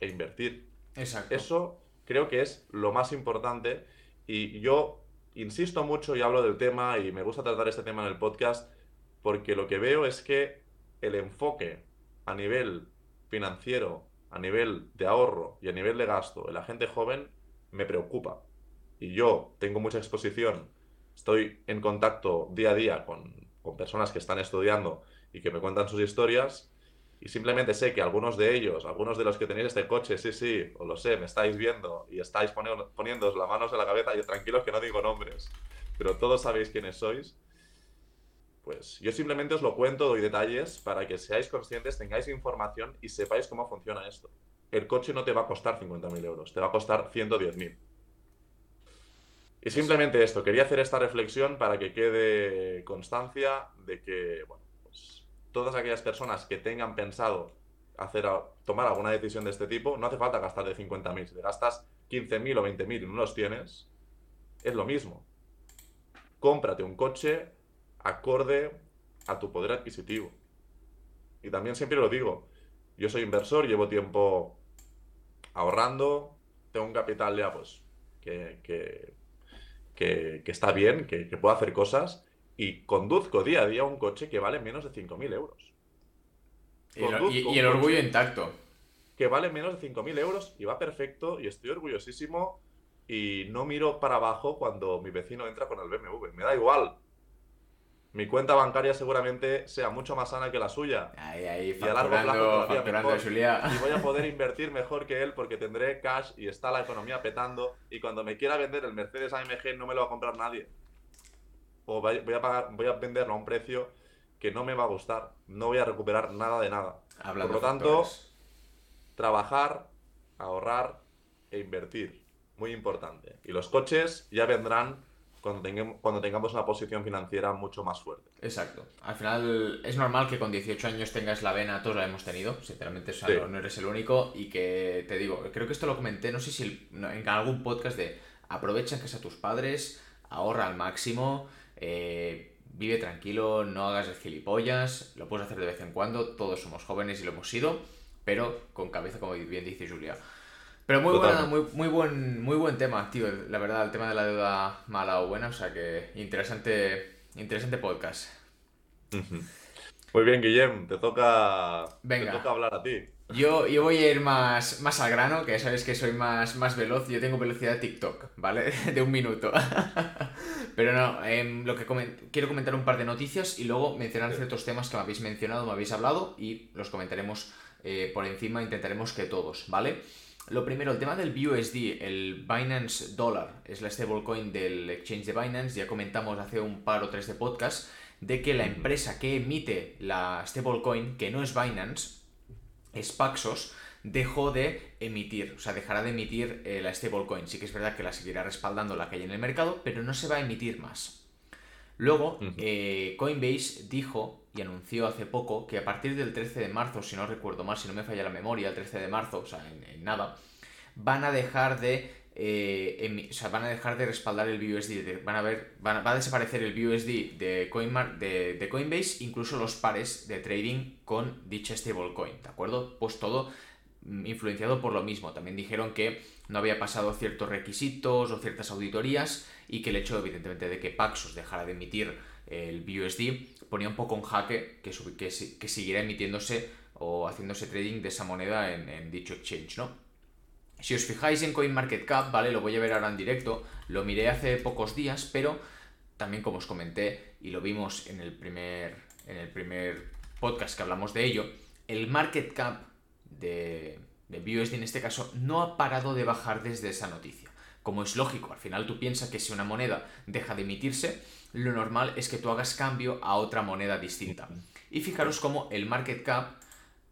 e invertir. Exacto. Eso creo que es lo más importante y yo insisto mucho y hablo del tema y me gusta tratar este tema en el podcast porque lo que veo es que el enfoque a nivel financiero, a nivel de ahorro y a nivel de gasto, la gente joven me preocupa. Y yo tengo mucha exposición, estoy en contacto día a día con, con personas que están estudiando y que me cuentan sus historias y simplemente sé que algunos de ellos, algunos de los que tenéis este coche, sí, sí, os lo sé, me estáis viendo y estáis poniéndoos las manos en la cabeza y tranquilos que no digo nombres, pero todos sabéis quiénes sois pues yo simplemente os lo cuento, doy detalles para que seáis conscientes, tengáis información y sepáis cómo funciona esto. El coche no te va a costar 50.000 euros, te va a costar 110.000. Y simplemente esto, quería hacer esta reflexión para que quede constancia de que, bueno, pues todas aquellas personas que tengan pensado hacer, tomar alguna decisión de este tipo, no hace falta gastar de 50.000. Si te gastas 15.000 o 20.000 y no los tienes, es lo mismo. Cómprate un coche acorde a tu poder adquisitivo. Y también siempre lo digo, yo soy inversor, llevo tiempo ahorrando, tengo un capital ya pues que, que, está bien, que, puedo hacer cosas y conduzco día a día un coche que vale menos de 5.000 euros. Y, el orgullo intacto. Que vale menos de 5.000 euros y va perfecto y estoy orgullosísimo y no miro para abajo cuando mi vecino entra con el BMW. Me da igual mi cuenta bancaria seguramente sea mucho más sana que la suya. Ahí, ahí, y a largo plazo Y voy a poder invertir mejor que él porque tendré cash y está la economía petando. Y cuando me quiera vender el Mercedes AMG no me lo va a comprar nadie. O voy a, pagar, voy a venderlo a un precio que no me va a gustar. No voy a recuperar nada de nada. Por lo tanto, trabajar, ahorrar e invertir. Muy importante. Y los coches ya vendrán cuando, tengamos, cuando tengamos una posición financiera mucho más fuerte. Exacto. Al final es normal que con 18 años tengas la vena, todos la hemos tenido, sinceramente no, eres el único y que te digo, creo que esto lo comenté, no sé si en algún podcast de aprovecha que a tus padres, ahorra al máximo, eh, vive tranquilo, no hagas el gilipollas, lo puedes hacer de vez en cuando, todos somos jóvenes y lo hemos sido, pero con cabeza, como bien dice Julia. Pero muy, muy, muy, buen, muy buen tema, tío. La verdad, el tema de la deuda mala o buena. O sea que interesante, interesante podcast. Muy bien, Guillem. Te toca, Venga. Te toca hablar a ti. Yo, yo voy a ir más, más al grano, que sabes que soy más, más veloz. Yo tengo velocidad de TikTok, ¿vale? (laughs) De un minuto. (laughs) Pero no, em, lo que quiero comentar un par de noticias y luego mencionar ciertos temas que me habéis mencionado, me habéis hablado y los comentaremos eh, por encima, intentaremos que todos, ¿vale? Lo primero, el tema del BUSD, el Binance Dollar, es la stablecoin del exchange de Binance. Ya comentamos hace un par o tres de podcast de que la empresa que emite la stablecoin, que no es Binance, es Paxos, dejó de emitir, o sea, dejará de emitir eh, la stablecoin. Sí que es verdad que la seguirá respaldando la que hay en el mercado, pero no se va a emitir más. Luego, eh, Coinbase dijo y anunció hace poco que a partir del 13 de marzo, si no recuerdo mal, si no me falla la memoria, el 13 de marzo, o sea, en, nada, van a dejar de eh, o sea, van a dejar de respaldar el BUSD, van a ver, va a desaparecer el BUSD de, de, Coinbase, incluso los pares de trading con dicha stablecoin, ¿de acuerdo? Pues todo mm, influenciado por lo mismo. También dijeron que no había pasado ciertos requisitos o ciertas auditorías y que el hecho, evidentemente, de que Paxos dejara de emitir el BUSD ponía un poco en jaque que, que, que siguiera emitiéndose o haciéndose trading de esa moneda en, dicho exchange, ¿no? Si os fijáis en CoinMarketCap, ¿vale? Lo voy a ver ahora en directo, lo miré hace pocos días, pero también como os comenté y lo vimos en el primer, en el primer podcast que hablamos de ello, el market cap de, de BUSD en este caso no ha parado de bajar desde esa noticia. Como es lógico, al final tú piensas que si una moneda deja de emitirse, lo normal es que tú hagas cambio a otra moneda distinta. Y fijaros cómo el market cap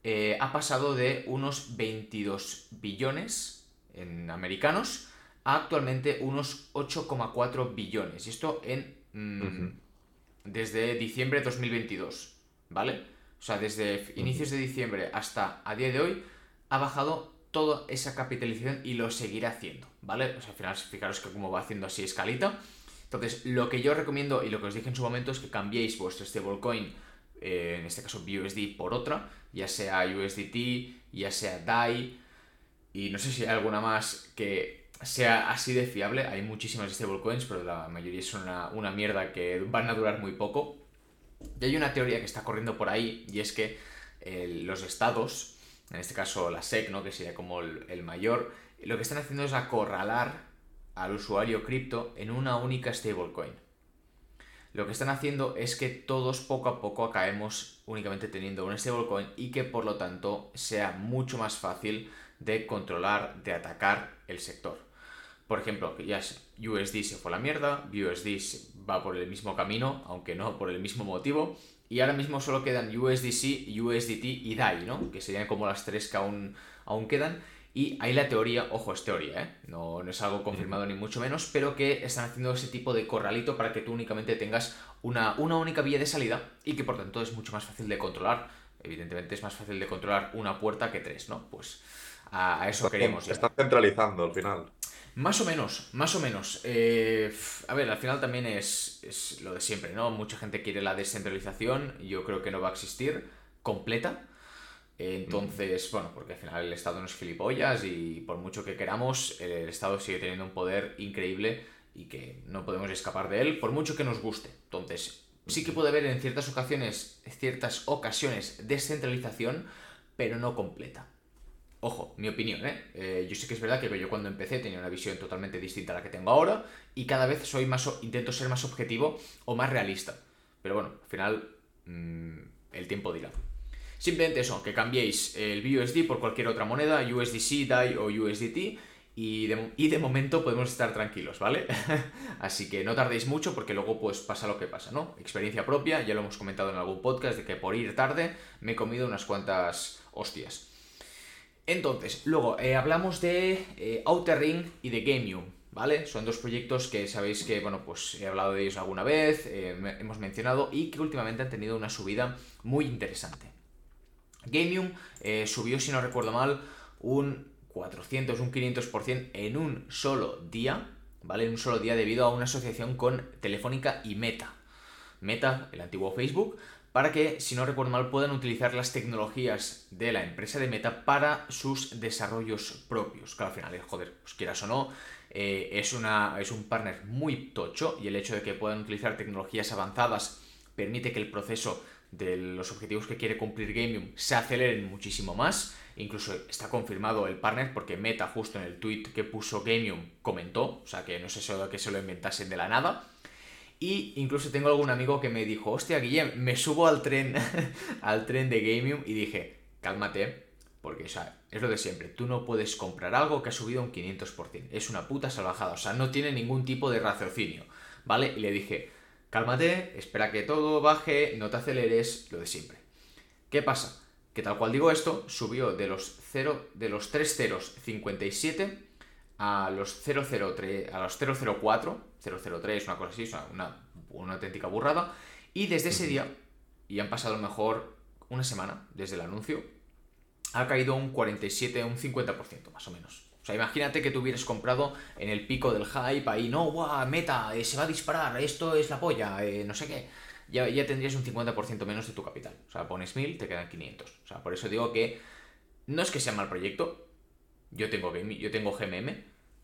eh, ha pasado de unos 22 billones en americanos a actualmente unos 8,4 billones. Y esto en mm, desde diciembre de 2022, ¿vale? O sea, desde inicios de diciembre hasta a día de hoy ha bajado toda esa capitalización y lo seguirá haciendo, ¿vale? Al final fijaros que como va haciendo así escalita. Entonces, lo que yo recomiendo y lo que os dije en su momento es que cambiéis vuestro stablecoin, eh, en este caso BUSD, por otra, ya sea USDT, ya sea DAI, y no sé si hay alguna más que sea así de fiable. Hay muchísimas stablecoins, pero la mayoría son una, mierda que van a durar muy poco. Y hay una teoría que está corriendo por ahí, y es que eh, los estados, en este caso la SEC, ¿no? que sería como el mayor, lo que están haciendo es acorralar al usuario cripto en una única stablecoin. Lo que están haciendo es que todos poco a poco caemos únicamente teniendo una stablecoin y que por lo tanto sea mucho más fácil de controlar, de atacar el sector. Por ejemplo, ya USD se fue a la mierda, USD va por el mismo camino, aunque no por el mismo motivo, y ahora mismo solo quedan USDC, USDT y DAI, ¿no? Que serían como las tres que aún, aún quedan, Y ahí la teoría, ojo, es teoría, ¿eh? no, no es algo confirmado ni mucho menos, pero que están haciendo ese tipo de corralito para que tú únicamente tengas una, una única vía de salida y que por tanto es mucho más fácil de controlar. Evidentemente es más fácil de controlar una puerta que tres, ¿no? Pues a, eso queremos. Está centralizando al final. Más o menos, más o menos. Eh, a ver, al final también es, es, lo de siempre, ¿no? Mucha gente quiere la descentralización, yo creo que no va a existir completa. Entonces, bueno, porque al final el Estado no es gilipollas y por mucho que queramos, el Estado sigue teniendo un poder increíble y que no podemos escapar de él, por mucho que nos guste. Entonces, sí que puede haber en ciertas ocasiones, ciertas ocasiones, descentralización, pero no completa. Ojo, mi opinión, ¿eh? ¿eh? Yo sé que es verdad que yo cuando empecé tenía una visión totalmente distinta a la que tengo ahora y cada vez soy más, intento ser más objetivo o más realista. Pero bueno, al final mm, el tiempo dirá. Simplemente eso, que cambiéis el BUSD por cualquier otra moneda, USDC, DAI o USDT, y de, momento podemos estar tranquilos, ¿vale? (laughs) Así que no tardéis mucho porque luego pues pasa lo que pasa, ¿no? Experiencia propia, ya lo hemos comentado en algún podcast de que por ir tarde me he comido unas cuantas hostias. Entonces, luego eh, hablamos de eh, Outer Ring y de Gamium, ¿vale? Son dos proyectos que sabéis que, bueno, pues he hablado de ellos alguna vez, eh, hemos mencionado y que últimamente han tenido una subida muy interesante. Gamium eh, subió, si no recuerdo mal, un 400, un 500% en un solo día, ¿vale? En un solo día debido a una asociación con Telefónica y Meta. Meta, el antiguo Facebook, para que, si no recuerdo mal, puedan utilizar las tecnologías de la empresa de Meta para sus desarrollos propios. Que al final, joder, pues quieras o no, eh, es, una, es un partner muy tocho y el hecho de que puedan utilizar tecnologías avanzadas permite que el proceso de los objetivos que quiere cumplir Gamium se aceleren muchísimo más. Incluso está confirmado el partner porque Meta justo en el tweet que puso Gamium comentó, o sea que no sé si que se lo inventasen de la nada. Y incluso tengo algún amigo que me dijo, hostia Guillem, me subo al tren, (laughs) al tren de Gamium y dije, cálmate, porque o sea, es lo de siempre, tú no puedes comprar algo que ha subido un 500%, es una puta salvajada, o sea, no tiene ningún tipo de raciocinio, ¿vale? Y le dije, Cálmate, espera que todo baje, no te aceleres, lo de siempre. ¿Qué pasa? Que tal cual digo esto, subió de los 0, de los 3 ceros 57 a los 003, a los 004, 003, una cosa así, una, una auténtica burrada. Y desde ese día, y han pasado mejor una semana desde el anuncio, ha caído un 47, un 50% más o menos. O sea, imagínate que tú hubieras comprado en el pico del hype ahí, no, guau, meta, eh, se va a disparar, esto es la polla, eh, no sé qué. Ya, ya tendrías un 50% menos de tu capital. O sea, pones 1000, te quedan 500. O sea, por eso digo que no es que sea mal proyecto. Yo tengo, yo tengo GMM.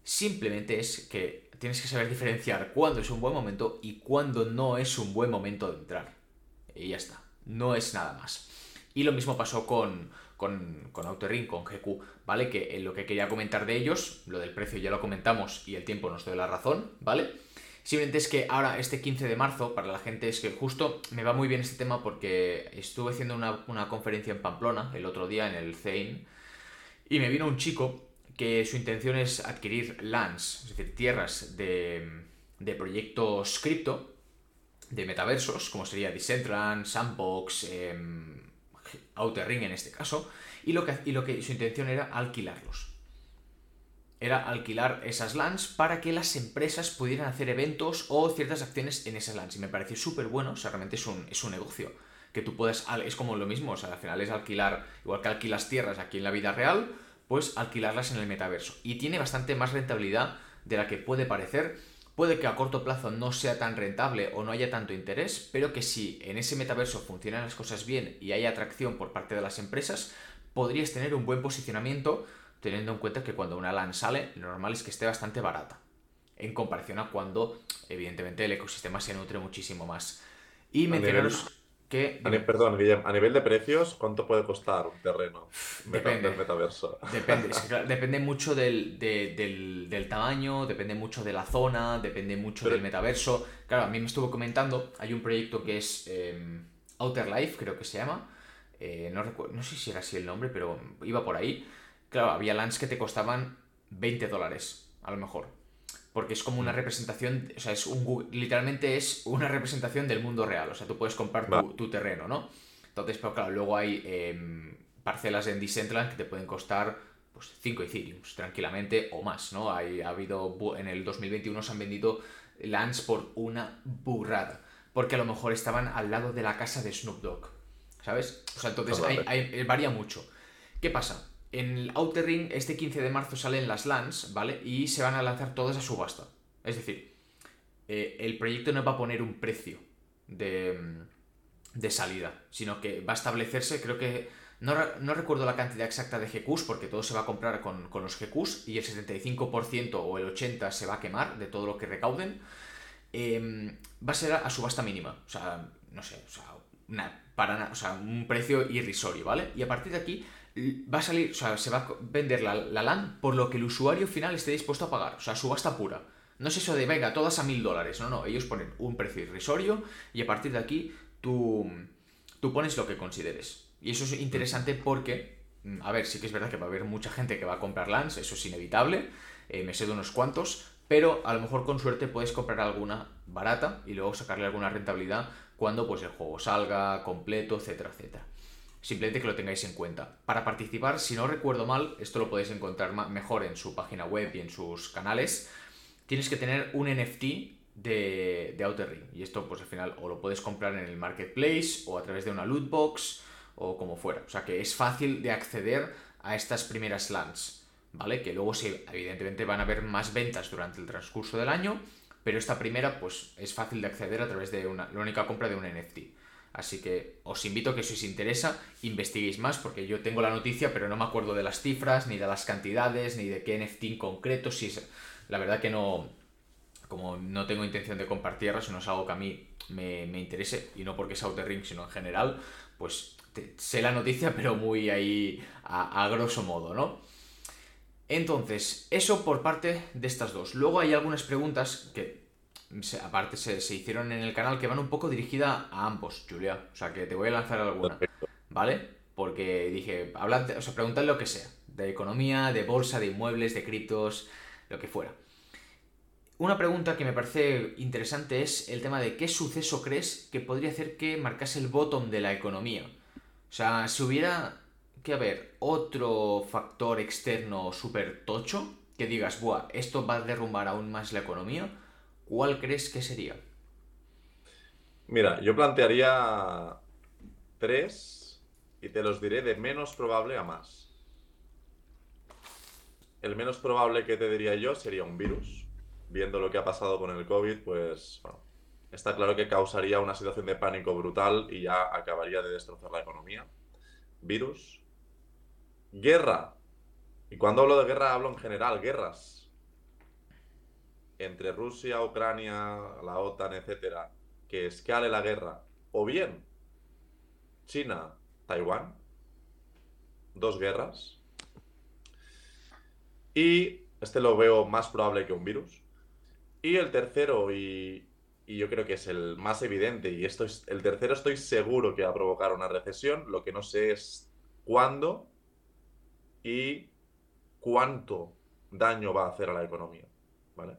Simplemente es que tienes que saber diferenciar cuándo es un buen momento y cuándo no es un buen momento de entrar. Y ya está. No es nada más. Y lo mismo pasó con, con, con Autoring, con GQ, ¿vale? Que en lo que quería comentar de ellos, lo del precio ya lo comentamos y el tiempo nos dio la razón, ¿vale? Simplemente es que ahora, este 15 de marzo, para la gente es que justo me va muy bien este tema porque estuve haciendo una, conferencia en Pamplona el otro día en el CEIN y me vino un chico que su intención es adquirir lands, es decir, tierras de, de proyectos cripto, de metaversos, como sería Decentraland, Sandbox, em, Outer Ring en este caso, y lo, que, y lo que su intención era alquilarlos. Era alquilar esas LANs para que las empresas pudieran hacer eventos o ciertas acciones en esas LANs. Y me pareció súper bueno, o sea, realmente es un, es un negocio. Que tú puedes, es como lo mismo, o sea, al final es alquilar, igual que alquilas tierras aquí en la vida real, pues alquilarlas en el metaverso. Y tiene bastante más rentabilidad de la que puede parecer Puede que a corto plazo no sea tan rentable o no haya tanto interés, pero que si en ese metaverso funcionan las cosas bien y hay atracción por parte de las empresas, podrías tener un buen posicionamiento teniendo en cuenta que cuando una LAN sale, lo normal es que esté bastante barata, en comparación a cuando, evidentemente, el ecosistema se nutre muchísimo más. Y mencionaros perdón, Guillem, a nivel de precios, ¿cuánto puede costar un terreno depende, metaverso? Depende, (laughs) depende mucho del, tamaño, depende mucho de la zona, depende mucho del metaverso. Claro, a mí me estuvo comentando, hay un proyecto que es em, Outer Life, creo que se llama. Eh, no, recuerdo, no sé si era así el nombre, pero iba por ahí. Claro, había lands que te costaban 20 dólares, a lo mejor porque es como una mm. representación, o sea, es un, literalmente es una representación del mundo real, o sea, tú puedes comprar tu, terreno, ¿no? Entonces, pero claro, luego hay em, parcelas en Decentraland que te pueden costar pues 5 Ethereum, tranquilamente, o más, ¿no? Hay, ha habido, en el 2021 se han vendido lands por una burrada, porque a lo mejor estaban al lado de la casa de Snoop Dogg, ¿sabes? O sea, entonces hay, varía mucho. ¿Qué pasa? En el Outer Ring, este 15 de marzo salen las lands, ¿vale? Y se van a lanzar todas a subasta. Es decir, eh, el proyecto no va a poner un precio de, de salida, sino que va a establecerse, creo que no, recuerdo la cantidad exacta de GQs porque todo se va a comprar con, los GQs y el 75% o el 80% se va a quemar de todo lo que recauden. Em, va a ser a, subasta mínima. O sea, no sé, para, o sea, un precio irrisorio, ¿vale? Y a partir de aquí va a salir, o sea, se va a vender la, la LAN por lo que el usuario final esté dispuesto a pagar. O sea, subasta pura. No es eso de, venga, todas a mil dólares. No, no, ellos ponen un precio irrisorio y a partir de aquí tú, tú pones lo que consideres. Y eso es interesante porque, mm, a ver, sí que es verdad que va a haber mucha gente que va a comprar LANs, eso es inevitable, eh, me sé de unos cuantos, pero a lo mejor con suerte puedes comprar alguna barata y luego sacarle alguna rentabilidad cuando pues el juego salga completo, etcétera, etcétera. Simplemente que lo tengáis en cuenta. Para participar, si no recuerdo mal, esto lo podéis encontrar mejor en su página web y en sus canales, tienes que tener un NFT de, Outer Ring. Y esto pues al final o lo puedes comprar en el marketplace o a través de una loot box o como fuera. O sea que es fácil de acceder a estas primeras lands, ¿vale? Que luego sí, evidentemente van a haber más ventas durante el transcurso del año, pero esta primera pues es fácil de acceder a través de una, la única compra de un NFT. Así que os invito a que si os interesa investiguéis más porque yo tengo la noticia pero no me acuerdo de las cifras, ni de las cantidades, ni de qué NFT en concreto. Si es, la verdad que no, como no tengo intención de compartirlas, no es algo que a mí me, me interese y no porque sea Outer Ring sino en general, pues sé la noticia, (laughs) pero muy ahí a, grosso modo, ¿no? Entonces, eso por parte de estas dos. Luego hay algunas preguntas que, aparte, se, hicieron en el canal que van un poco dirigidas a ambos, Julia. O sea, que te voy a lanzar alguna, ¿vale? Porque dije, hablad, o sea, preguntad lo que sea. De economía, de bolsa, de inmuebles, de criptos, lo que fuera. Una pregunta que me parece interesante es el tema de qué suceso crees que podría hacer que marcase el bottom de la economía. O sea, si hubiera que haber otro factor externo súper tocho, que digas, buah, esto va a derrumbar aún más la economía, ¿cuál crees que sería? Mira, yo plantearía tres y te los diré de menos probable a más. El menos probable que te diría yo sería un virus. Viendo lo que ha pasado con el COVID, pues está claro que causaría una situación de pánico brutal y ya acabaría de destrozar la economía. Virus. Guerra. Y cuando hablo de guerra hablo en general, guerras. Entre Rusia, Ucrania, la OTAN, etcétera, que escale la guerra. O bien China, Taiwán. Dos guerras. Y este lo veo más probable que un virus. Y el tercero, y, y yo creo que es el más evidente, y esto es el tercero estoy seguro que va a provocar una recesión, lo que no sé es cuándo y cuánto daño va a hacer a la economía, ¿vale?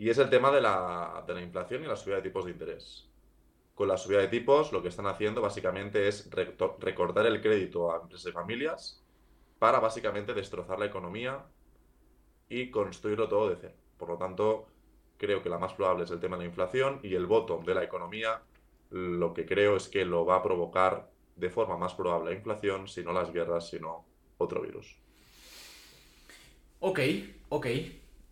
Y es el tema de la, de la inflación y la subida de tipos de interés. Con la subida de tipos, lo que están haciendo básicamente es recortar el crédito a empresas y familias para básicamente destrozar la economía y construirlo todo de cero. Por lo tanto, creo que la más probable es el tema de la inflación y el bottom de la economía, lo que creo es que lo va a provocar de forma más probable la inflación, si no las guerras, sino otro virus. Ok, ok.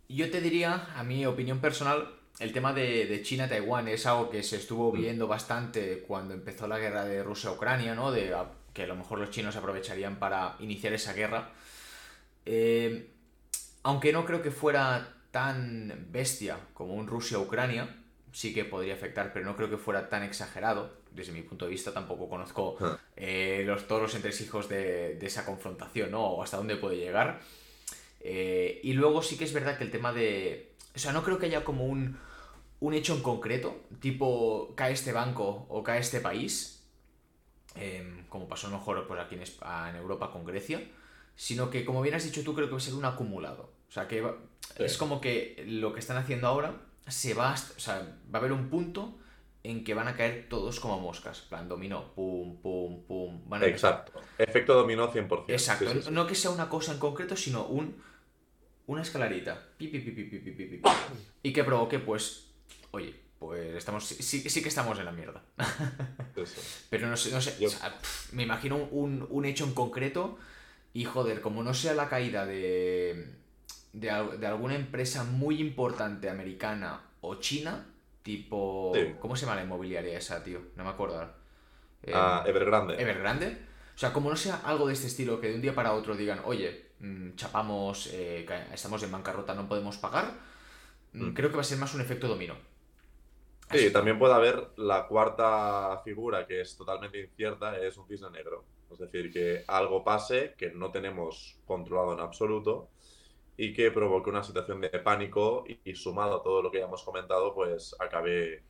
Yo te diría, a mi opinión personal, el tema de, China-Taiwán es algo que se estuvo mm. viendo bastante cuando empezó la guerra de Rusia-Ucrania, ¿no? De que a lo mejor los chinos aprovecharían para iniciar esa guerra. Eh, aunque no creo que fuera tan bestia como un Rusia-Ucrania, sí que podría afectar, pero no creo que fuera tan exagerado. Desde mi punto de vista tampoco conozco ah. eh, los, todos los entresijos de, de esa confrontación, ¿no? O hasta dónde puede llegar. Eh, y luego sí que es verdad que el tema de... O sea, no creo que haya como un, un hecho en concreto, tipo cae este banco o cae este país, em, como pasó a lo mejor pues, aquí en, en Europa con Grecia, sino que como bien has dicho tú creo que va a ser un acumulado. O sea, que es como que lo que están haciendo ahora se va, o sea, va a haber un punto en que van a caer todos como moscas. plan, dominó, pum, pum, pum. Van a Exacto. Efecto dominó 100%. Exacto. No que sea una cosa en concreto, sino un, una escalarita. y que provoque, pues, oye, pues estamos, sí, sí que estamos en la mierda. Pero no sé, no sé, me imagino un, un, hecho en concreto y joder, como no sea la caída de, de, alguna empresa muy importante americana o china, tipo... ¿Cómo se llama la inmobiliaria esa, tío? No me acuerdo. Eh, ah, Evergrande. Evergrande. O sea, como no sea algo de este estilo, que de un día para otro digan, oye, chapamos, eh, estamos en bancarrota, no podemos pagar, mm, mm. creo que va a ser más un efecto dominó. Sí, también puede haber la cuarta figura que es totalmente incierta, es un cisne negro. Es decir, que algo pase que no tenemos controlado en absoluto y que provoque una situación de pánico y, sumado a todo lo que ya hemos comentado, pues acabe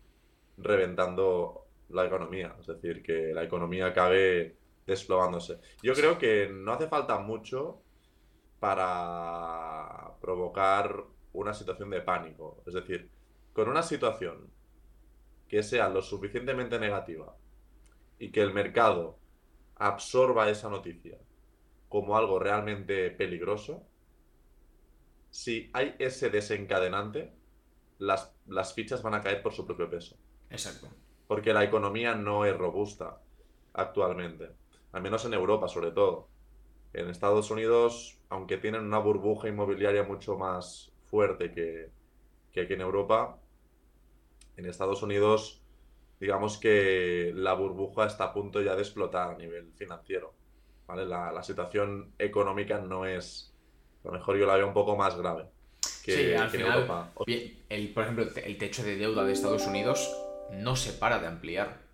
reventando la economía. Es decir, que la economía acabe desplomándose. Yo creo que no hace falta mucho para provocar una situación de pánico. Es decir, con una situación que sea lo suficientemente negativa y que el mercado absorba esa noticia como algo realmente peligroso, si hay ese desencadenante, las, las fichas van a caer por su propio peso. Exacto. Porque la economía no es robusta actualmente, al menos en Europa sobre todo. En Estados Unidos, aunque tienen una burbuja inmobiliaria mucho más fuerte que, que aquí en Europa, en Estados Unidos, digamos que la burbuja está a punto ya de explotar a nivel financiero. ¿vale? La, situación económica no es, a lo mejor yo la veo un poco más grave. Que, sí, al final, El, por ejemplo, el techo de deuda de Estados Unidos no se para de ampliar.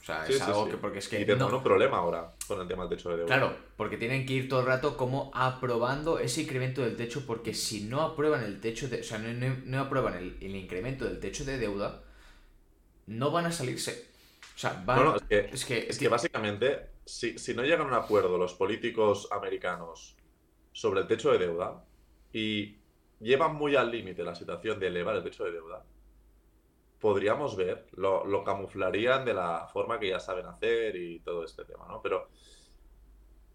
O sea, es algo que porque es que. Y tenemos un problema ahora con el tema del techo de deuda. Claro, porque tienen que ir todo el rato como aprobando ese incremento del techo, porque si no aprueban el techo de. O sea, no, aprueban el, incremento del techo de deuda, no van a salirse. O sea, van... es, que, es, que, básicamente, si, no llegan a un acuerdo los políticos americanos sobre el techo de deuda y llevan muy al límite la situación de elevar el techo de deuda, podríamos ver, lo, camuflarían de la forma que ya saben hacer y todo este tema, ¿no? Pero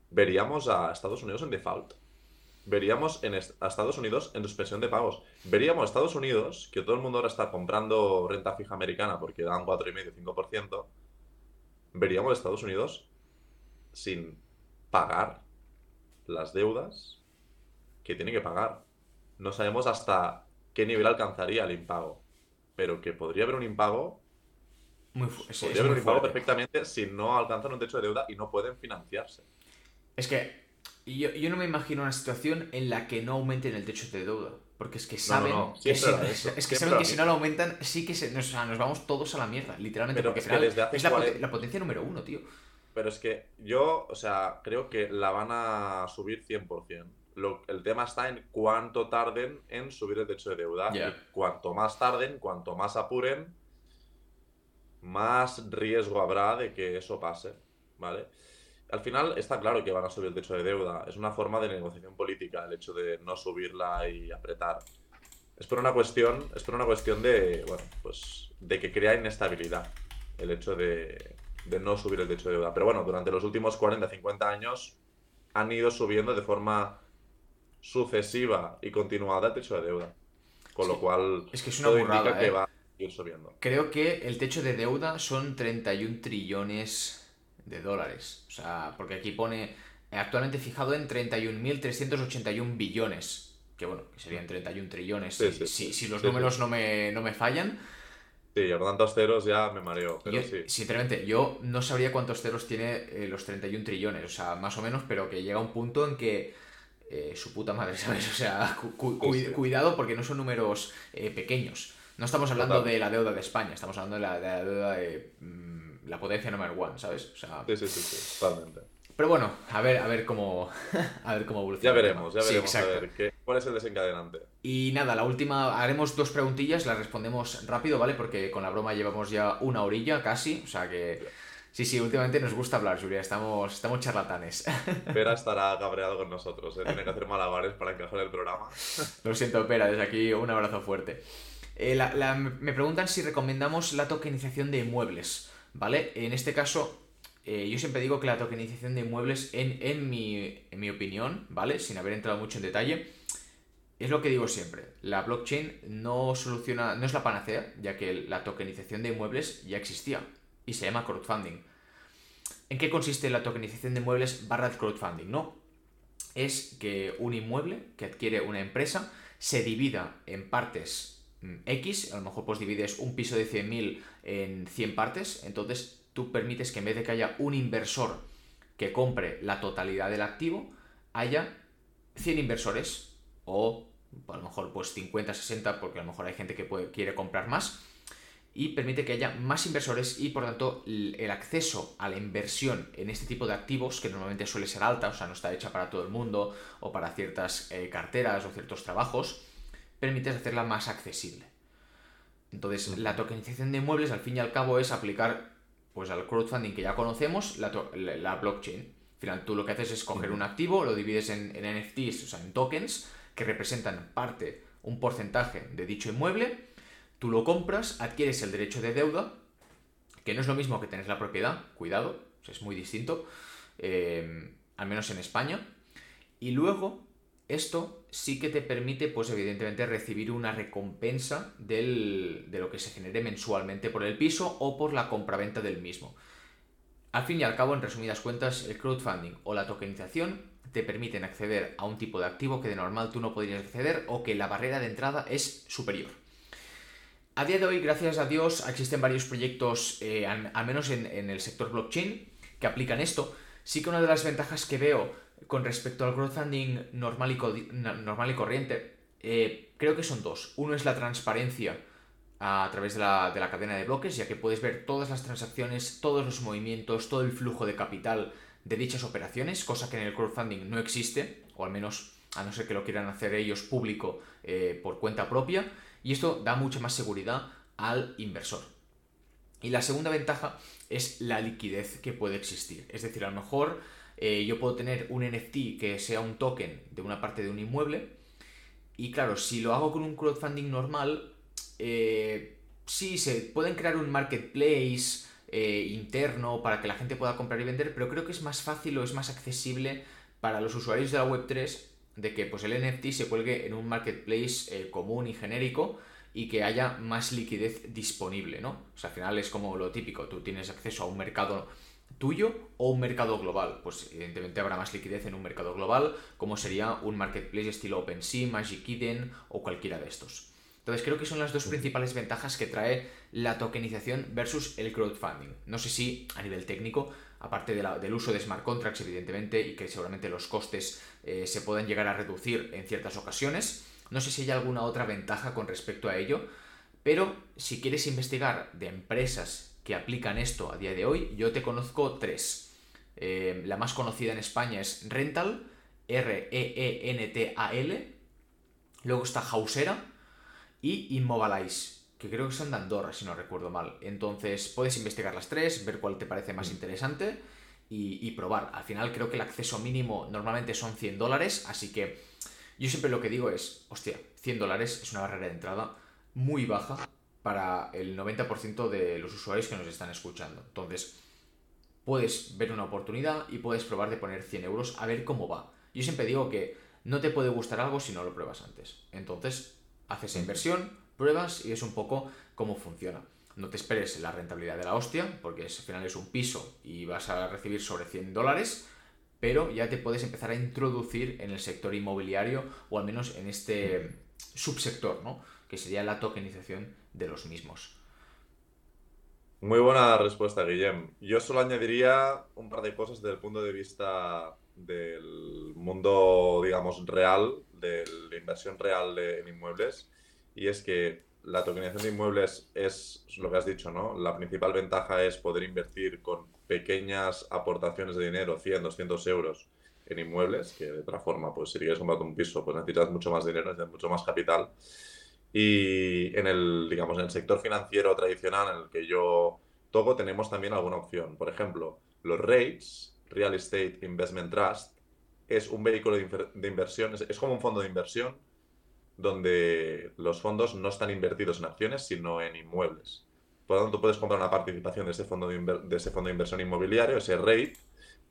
veríamos a Estados Unidos en default veríamos en a Estados Unidos en suspensión de pagos. Veríamos a Estados Unidos, que todo el mundo ahora está comprando renta fija americana porque dan 4,5-5%, veríamos a Estados Unidos sin pagar las deudas que tiene que pagar. No sabemos hasta qué nivel alcanzaría el impago, pero que podría haber un impago. Muy podría haber un impago perfectamente si no alcanzan un techo de deuda y no pueden financiarse. Es que yo, yo, no me imagino una situación en la que no aumenten el techo de deuda. Porque es que saben, que, si, es que, saben que si no lo aumentan, sí que se, nos, nos, vamos todos a la mierda, literalmente. porque es, es la, potencia número uno, tío. Pero es que yo, o sea, creo que la van a subir 100%. Lo, el tema está en cuánto tarden en subir el techo de deuda. Y cuanto más tarden, cuanto más apuren, más riesgo habrá de que eso pase. ¿Vale? al final está claro que van a subir el techo de deuda. Es una forma de negociación política el hecho de no subirla y apretar. Es por una cuestión, es por una cuestión de, bueno, pues de que crea inestabilidad el hecho de, de no subir el techo de deuda. Pero bueno, durante los últimos 40, 50 años han ido subiendo de forma sucesiva y continuada el techo de deuda. Con lo cual, es que es una burrada, que ¿eh? va a ir subiendo. Creo que el techo de deuda son 31 trillones de dólares. O sea, porque aquí pone actualmente fijado en 31.381 billones. Que bueno, que serían 31 trillones. si, si, los números no me, no me fallan. Sí, con tantos ceros ya me mareo, pero sí. Sinceramente, yo no sabría cuántos ceros tiene eh, los 31 trillones, o sea, más o menos, pero que llega un punto en que eh, su puta madre, (laughs) ¿sabes? O sea, cuidado porque no son números eh, pequeños. No estamos hablando de la deuda de España, estamos hablando de la, de la deuda de... Mm, la potencia number one, ¿sabes? O sea, sí, sí, sí, totalmente. Pero bueno, a ver, a ver cómo, (laughs) a ver cómo evoluciona. Ya veremos, ya veremos a ver qué, cuál es el desencadenante. Y nada, la última, haremos dos preguntillas, las respondemos rápido, ¿vale? Porque con la broma llevamos ya una orilla casi, o sea que... Sí, sí, últimamente nos gusta hablar, Julia, estamos, estamos charlatanes. (laughs) Pera estará cabreado con nosotros, ¿eh? tiene que hacer malabares para encajar el programa. Lo siento, Pera, desde aquí un abrazo fuerte. Eh, me preguntan si recomendamos la tokenización de inmuebles, ¿vale? En este caso, eh, yo siempre digo que la tokenización de inmuebles, en, en, mi, en mi opinión, ¿vale? Sin haber entrado mucho en detalle, es lo que digo siempre. La blockchain no soluciona, no es la panacea, ya que la tokenización de inmuebles ya existía y se llama crowdfunding. ¿En qué consiste la tokenización de inmuebles barra crowdfunding? No. Es que un inmueble que adquiere una empresa se divida en partes mm, X, a lo mejor pues divides un piso de 100.000 en 100 partes, entonces tú permites que en vez de que haya un inversor que compre la totalidad del activo, haya 100 inversores o a lo mejor pues 50, 60, porque a lo mejor hay gente que quiere comprar más, y permite que haya más inversores y por tanto el acceso a la inversión en este tipo de activos, que normalmente suele ser alta, o sea, no está hecha para todo el mundo o para ciertas eh, carteras o ciertos trabajos, permite hacerla más accesible. Entonces, la tokenización de inmuebles al fin y al cabo es aplicar pues al crowdfunding que ya conocemos, la, blockchain. Al final, tú lo que haces es coger un activo, lo divides en, en NFTs, o sea, en tokens, que representan parte, un porcentaje de dicho inmueble, Tú lo compras, adquieres el derecho de deuda, que no es lo mismo que tener la propiedad, cuidado, es muy distinto, eh, al menos en España. Y luego, esto sí que te permite, pues evidentemente, recibir una recompensa de lo que se genere mensualmente por el piso o por la compraventa del mismo. Al fin y al cabo, en resumidas cuentas, el crowdfunding o la tokenización te permiten acceder a un tipo de activo que de normal tú no podrías acceder o que la barrera de entrada es superior. A día de hoy, gracias a Dios, existen varios proyectos, eh, al, menos en, el sector blockchain, que aplican esto. Sí que una de las ventajas que veo con respecto al crowdfunding normal y, normal y corriente, eh, creo que son dos. Uno es la transparencia a través de la, de la, cadena de bloques, ya que puedes ver todas las transacciones, todos los movimientos, todo el flujo de capital de dichas operaciones, cosa que en el crowdfunding no existe, o al menos a no ser que lo quieran hacer ellos público eh, por cuenta propia. Y esto da mucha más seguridad al inversor. Y la segunda ventaja es la liquidez que puede existir. Es decir, a lo mejor eh, yo puedo tener un NFT que sea un token de una parte de un inmueble. Y claro, si lo hago con un crowdfunding normal, eh, sí, se pueden crear un marketplace eh, interno para que la gente pueda comprar y vender, pero creo que es más fácil o es más accesible para los usuarios de la Web3 de que pues, el NFT se cuelgue en un marketplace eh, común y genérico y que haya más liquidez disponible, ¿no? O sea, al final es como lo típico, tú tienes acceso a un mercado tuyo o un mercado global. Pues evidentemente habrá más liquidez en un mercado global, como sería un marketplace estilo OpenSea, Magic Eden o cualquiera de estos. Entonces creo que son las dos principales ventajas que trae la tokenización versus el crowdfunding. No sé si a nivel técnico aparte del uso de smart contracts, evidentemente, y que seguramente los costes eh, se puedan llegar a reducir en ciertas ocasiones. No sé si hay alguna otra ventaja con respecto a ello, pero si quieres investigar de empresas que aplican esto a día de hoy, yo te conozco tres. Eh, la más conocida en España es Rental, R-E-E-N-T-A-L. Luego está Hausera y Immobilize que creo que son de Andorra, si no recuerdo mal. Entonces puedes investigar las tres, ver cuál te parece más mm. interesante y, probar. Al final creo que el acceso mínimo normalmente son 100 dólares, así que yo siempre lo que digo es, hostia, 100 dólares es una barrera de entrada muy baja para el 90% de los usuarios que nos están escuchando. Entonces, puedes ver una oportunidad y puedes probar de poner 100 euros a ver cómo va. Yo siempre digo que no te puede gustar algo si no lo pruebas antes. Entonces, haces esa inversión, pruebas y es un poco cómo funciona. No te esperes la rentabilidad de la hostia, porque al final es un piso y vas a recibir sobre 100 dólares, pero ya te puedes empezar a introducir en el sector inmobiliario o al menos en este subsector, ¿no? que sería la tokenización de los mismos. Muy buena respuesta, Guillem. Yo solo añadiría un par de cosas desde el punto de vista del mundo, digamos, real, de la inversión real en inmuebles y es que la tokenización de inmuebles es lo que has dicho, ¿no? La principal ventaja es poder invertir con pequeñas aportaciones de dinero, 100, 200 euros, en inmuebles, que de otra forma, pues si quieres comprarte un piso, pues necesitas mucho más dinero, necesitas mucho más capital. Y en el, digamos, en el sector financiero tradicional en el que yo toco, tenemos también alguna opción. Por ejemplo, los REITs, Real Estate Investment Trust, es un vehículo de, inversión, es como un fondo de inversión donde los fondos no están invertidos en acciones, sino en inmuebles. Por lo tanto, puedes comprar una participación de ese fondo de, de ese fondo de inversión inmobiliario, ese REIT,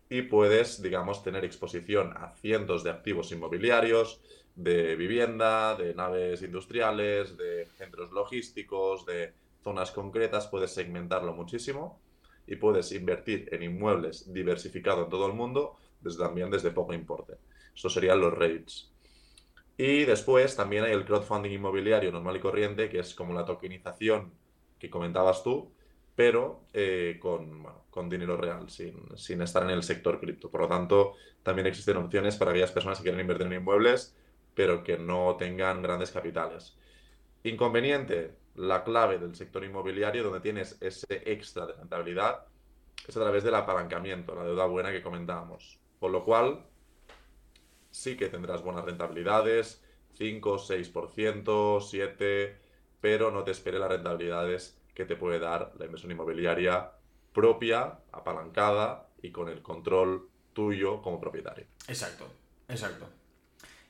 y puedes, digamos, tener exposición a cientos de activos inmobiliarios, de vivienda, de naves industriales, de centros logísticos, de zonas concretas, puedes segmentarlo muchísimo y puedes invertir en inmuebles diversificado en todo el mundo, desde, también desde poco importe. Estos serían los REITs. Y después también hay el crowdfunding inmobiliario normal y corriente, que es como la tokenización que comentabas tú, pero eh, con, con, dinero real, sin, sin, estar en el sector cripto. Por lo tanto, también existen opciones para aquellas personas que quieren invertir en inmuebles, pero que no tengan grandes capitales. Inconveniente, la clave del sector inmobiliario, donde tienes ese extra de rentabilidad, es a través del apalancamiento, la deuda buena que comentábamos. Por lo cual, sí que tendrás buenas rentabilidades, 5, 6%, 7%, pero no te espere las rentabilidades que te puede dar la inversión inmobiliaria propia, apalancada y con el control tuyo como propietario. Exacto, exacto.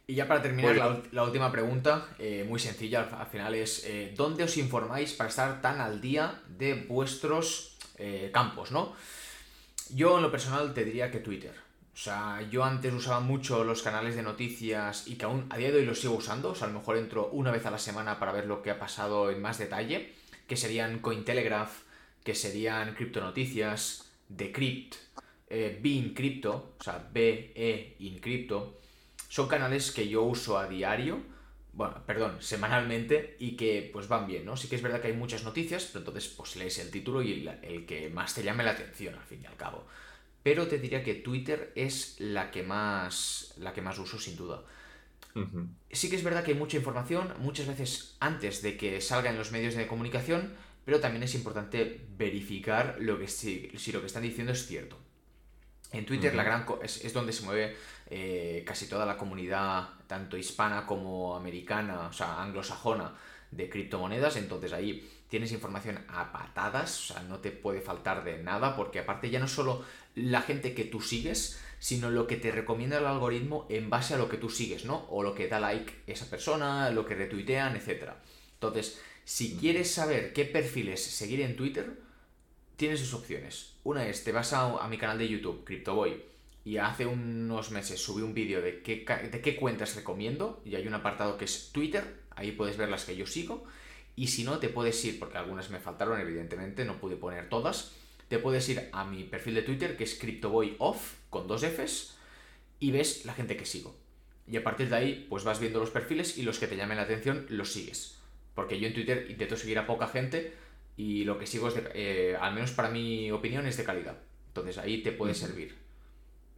Y ya para terminar, la, última pregunta, eh, muy sencilla al, final, es eh, ¿dónde os informáis para estar tan al día de vuestros eh, campos, no? Yo en lo personal te diría que Twitter. O sea, yo antes usaba mucho los canales de noticias y que aún a día de hoy los sigo usando. O sea, a lo mejor entro una vez a la semana para ver lo que ha pasado en más detalle. Que serían Cointelegraph, que serían Criptonoticias, Decrypt, eh, Crypto, o sea, BE in Crypto. Son canales que yo uso a diario, bueno, perdón, semanalmente y que pues van bien, ¿no? Sí que es verdad que hay muchas noticias, pero entonces pues lees el título y el que más te llame la atención al fin y al cabo pero te diría que Twitter es la que más, la que más uso sin duda. Sí que es verdad que hay mucha información, muchas veces antes de que salga en los medios de comunicación, pero también es importante verificar lo que si, lo que están diciendo es cierto. En Twitter la gran es, donde se mueve eh, casi toda la comunidad, tanto hispana como americana, o sea, anglosajona, de criptomonedas, entonces ahí tienes información a patadas, o sea, no te puede faltar de nada, porque aparte ya no solo la gente que tú sigues, sino lo que te recomienda el algoritmo en base a lo que tú sigues, ¿no? O lo que da like esa persona, lo que retuitean, etc. Entonces, si quieres saber qué perfiles seguir en Twitter, tienes dos opciones. Una es, te vas a, mi canal de YouTube, CryptoBoy, y hace unos meses subí un vídeo de qué, de qué cuentas recomiendo, y hay un apartado que es Twitter, ahí puedes ver las que yo sigo, y si no, te puedes ir, porque algunas me faltaron, evidentemente, no pude poner todas, te puedes ir a mi perfil de Twitter, que es CryptoBoyOff, con dos Fs, y ves la gente que sigo. Y a partir de ahí, pues vas viendo los perfiles y los que te llamen la atención los sigues. Porque yo en Twitter intento seguir a poca gente y lo que sigo es, de, eh, al menos para mi opinión, es de calidad. Entonces ahí te puede servir.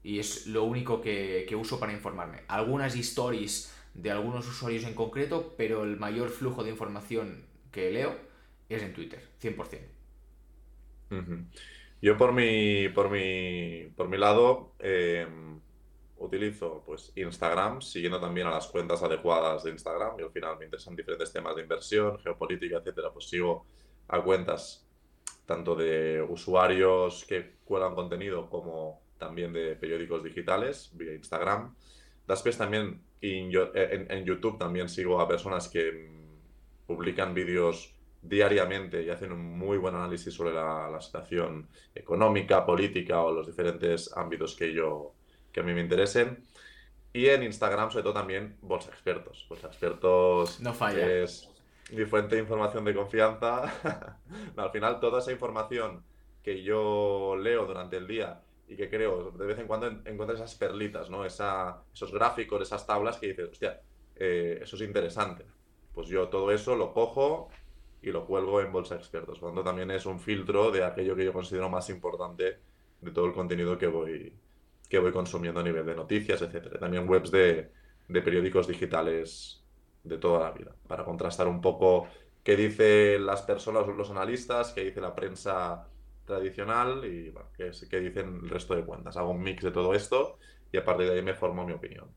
Y es lo único que, que uso para informarme. Algunas stories de algunos usuarios en concreto, pero el mayor flujo de información que leo es en Twitter, 100%. Yo por mi, por mi, por mi lado em, utilizo pues Instagram, siguiendo también a las cuentas adecuadas de Instagram y al final me interesan diferentes temas de inversión, geopolítica, etcétera, pues sigo a cuentas tanto de usuarios que cuelan contenido como también de periódicos digitales vía Instagram. Después también en, en YouTube también sigo a personas que publican vídeos diariamente y hacen un muy buen análisis sobre la, situación económica, política o los diferentes ámbitos que, yo, que a mí me interesen. Y en Instagram, sobre todo también, Bolsa Expertos. Bolsa Expertos no falla. es mi fuente de información de confianza. (laughs) al final, toda esa información que yo leo durante el día y que creo, de vez en cuando encuentro esas perlitas, ¿no? Esa, esos gráficos, esas tablas que dices, hostia, eh, eso es interesante. Pues yo todo eso lo cojo y lo cuelgo en Bolsa Expertos. Cuando también es un filtro de aquello que yo considero más importante de todo el contenido que voy, que voy consumiendo a nivel de noticias, etcétera. También webs de, de periódicos digitales de toda la vida, para contrastar un poco qué dicen las personas, los analistas, qué dice la prensa tradicional y qué, qué dicen el resto de cuentas. Hago un mix de todo esto y a partir de ahí me formo mi opinión.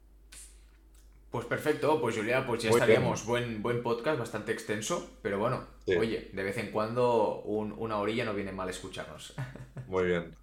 Pues perfecto, pues Julia, pues ya estaríamos. Buen, buen podcast, bastante extenso, pero bueno, oye, de vez en cuando una orilla no viene mal escucharnos. (laughs) Muy bien.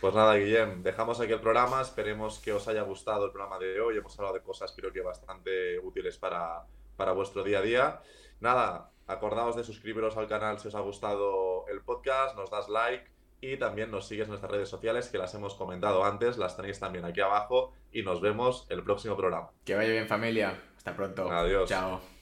Pues nada, Guillem, dejamos aquí el programa. Esperemos que os haya gustado el programa de hoy. Hemos hablado de cosas creo que bastante útiles para, para vuestro día a día. Nada, acordaos de suscribiros al canal si os ha gustado el podcast, nos das like y también nos sigues en nuestras redes sociales que las hemos comentado antes, las tenéis también aquí abajo y nos vemos el próximo programa. Que vaya bien familia, hasta pronto. Adiós. Chao.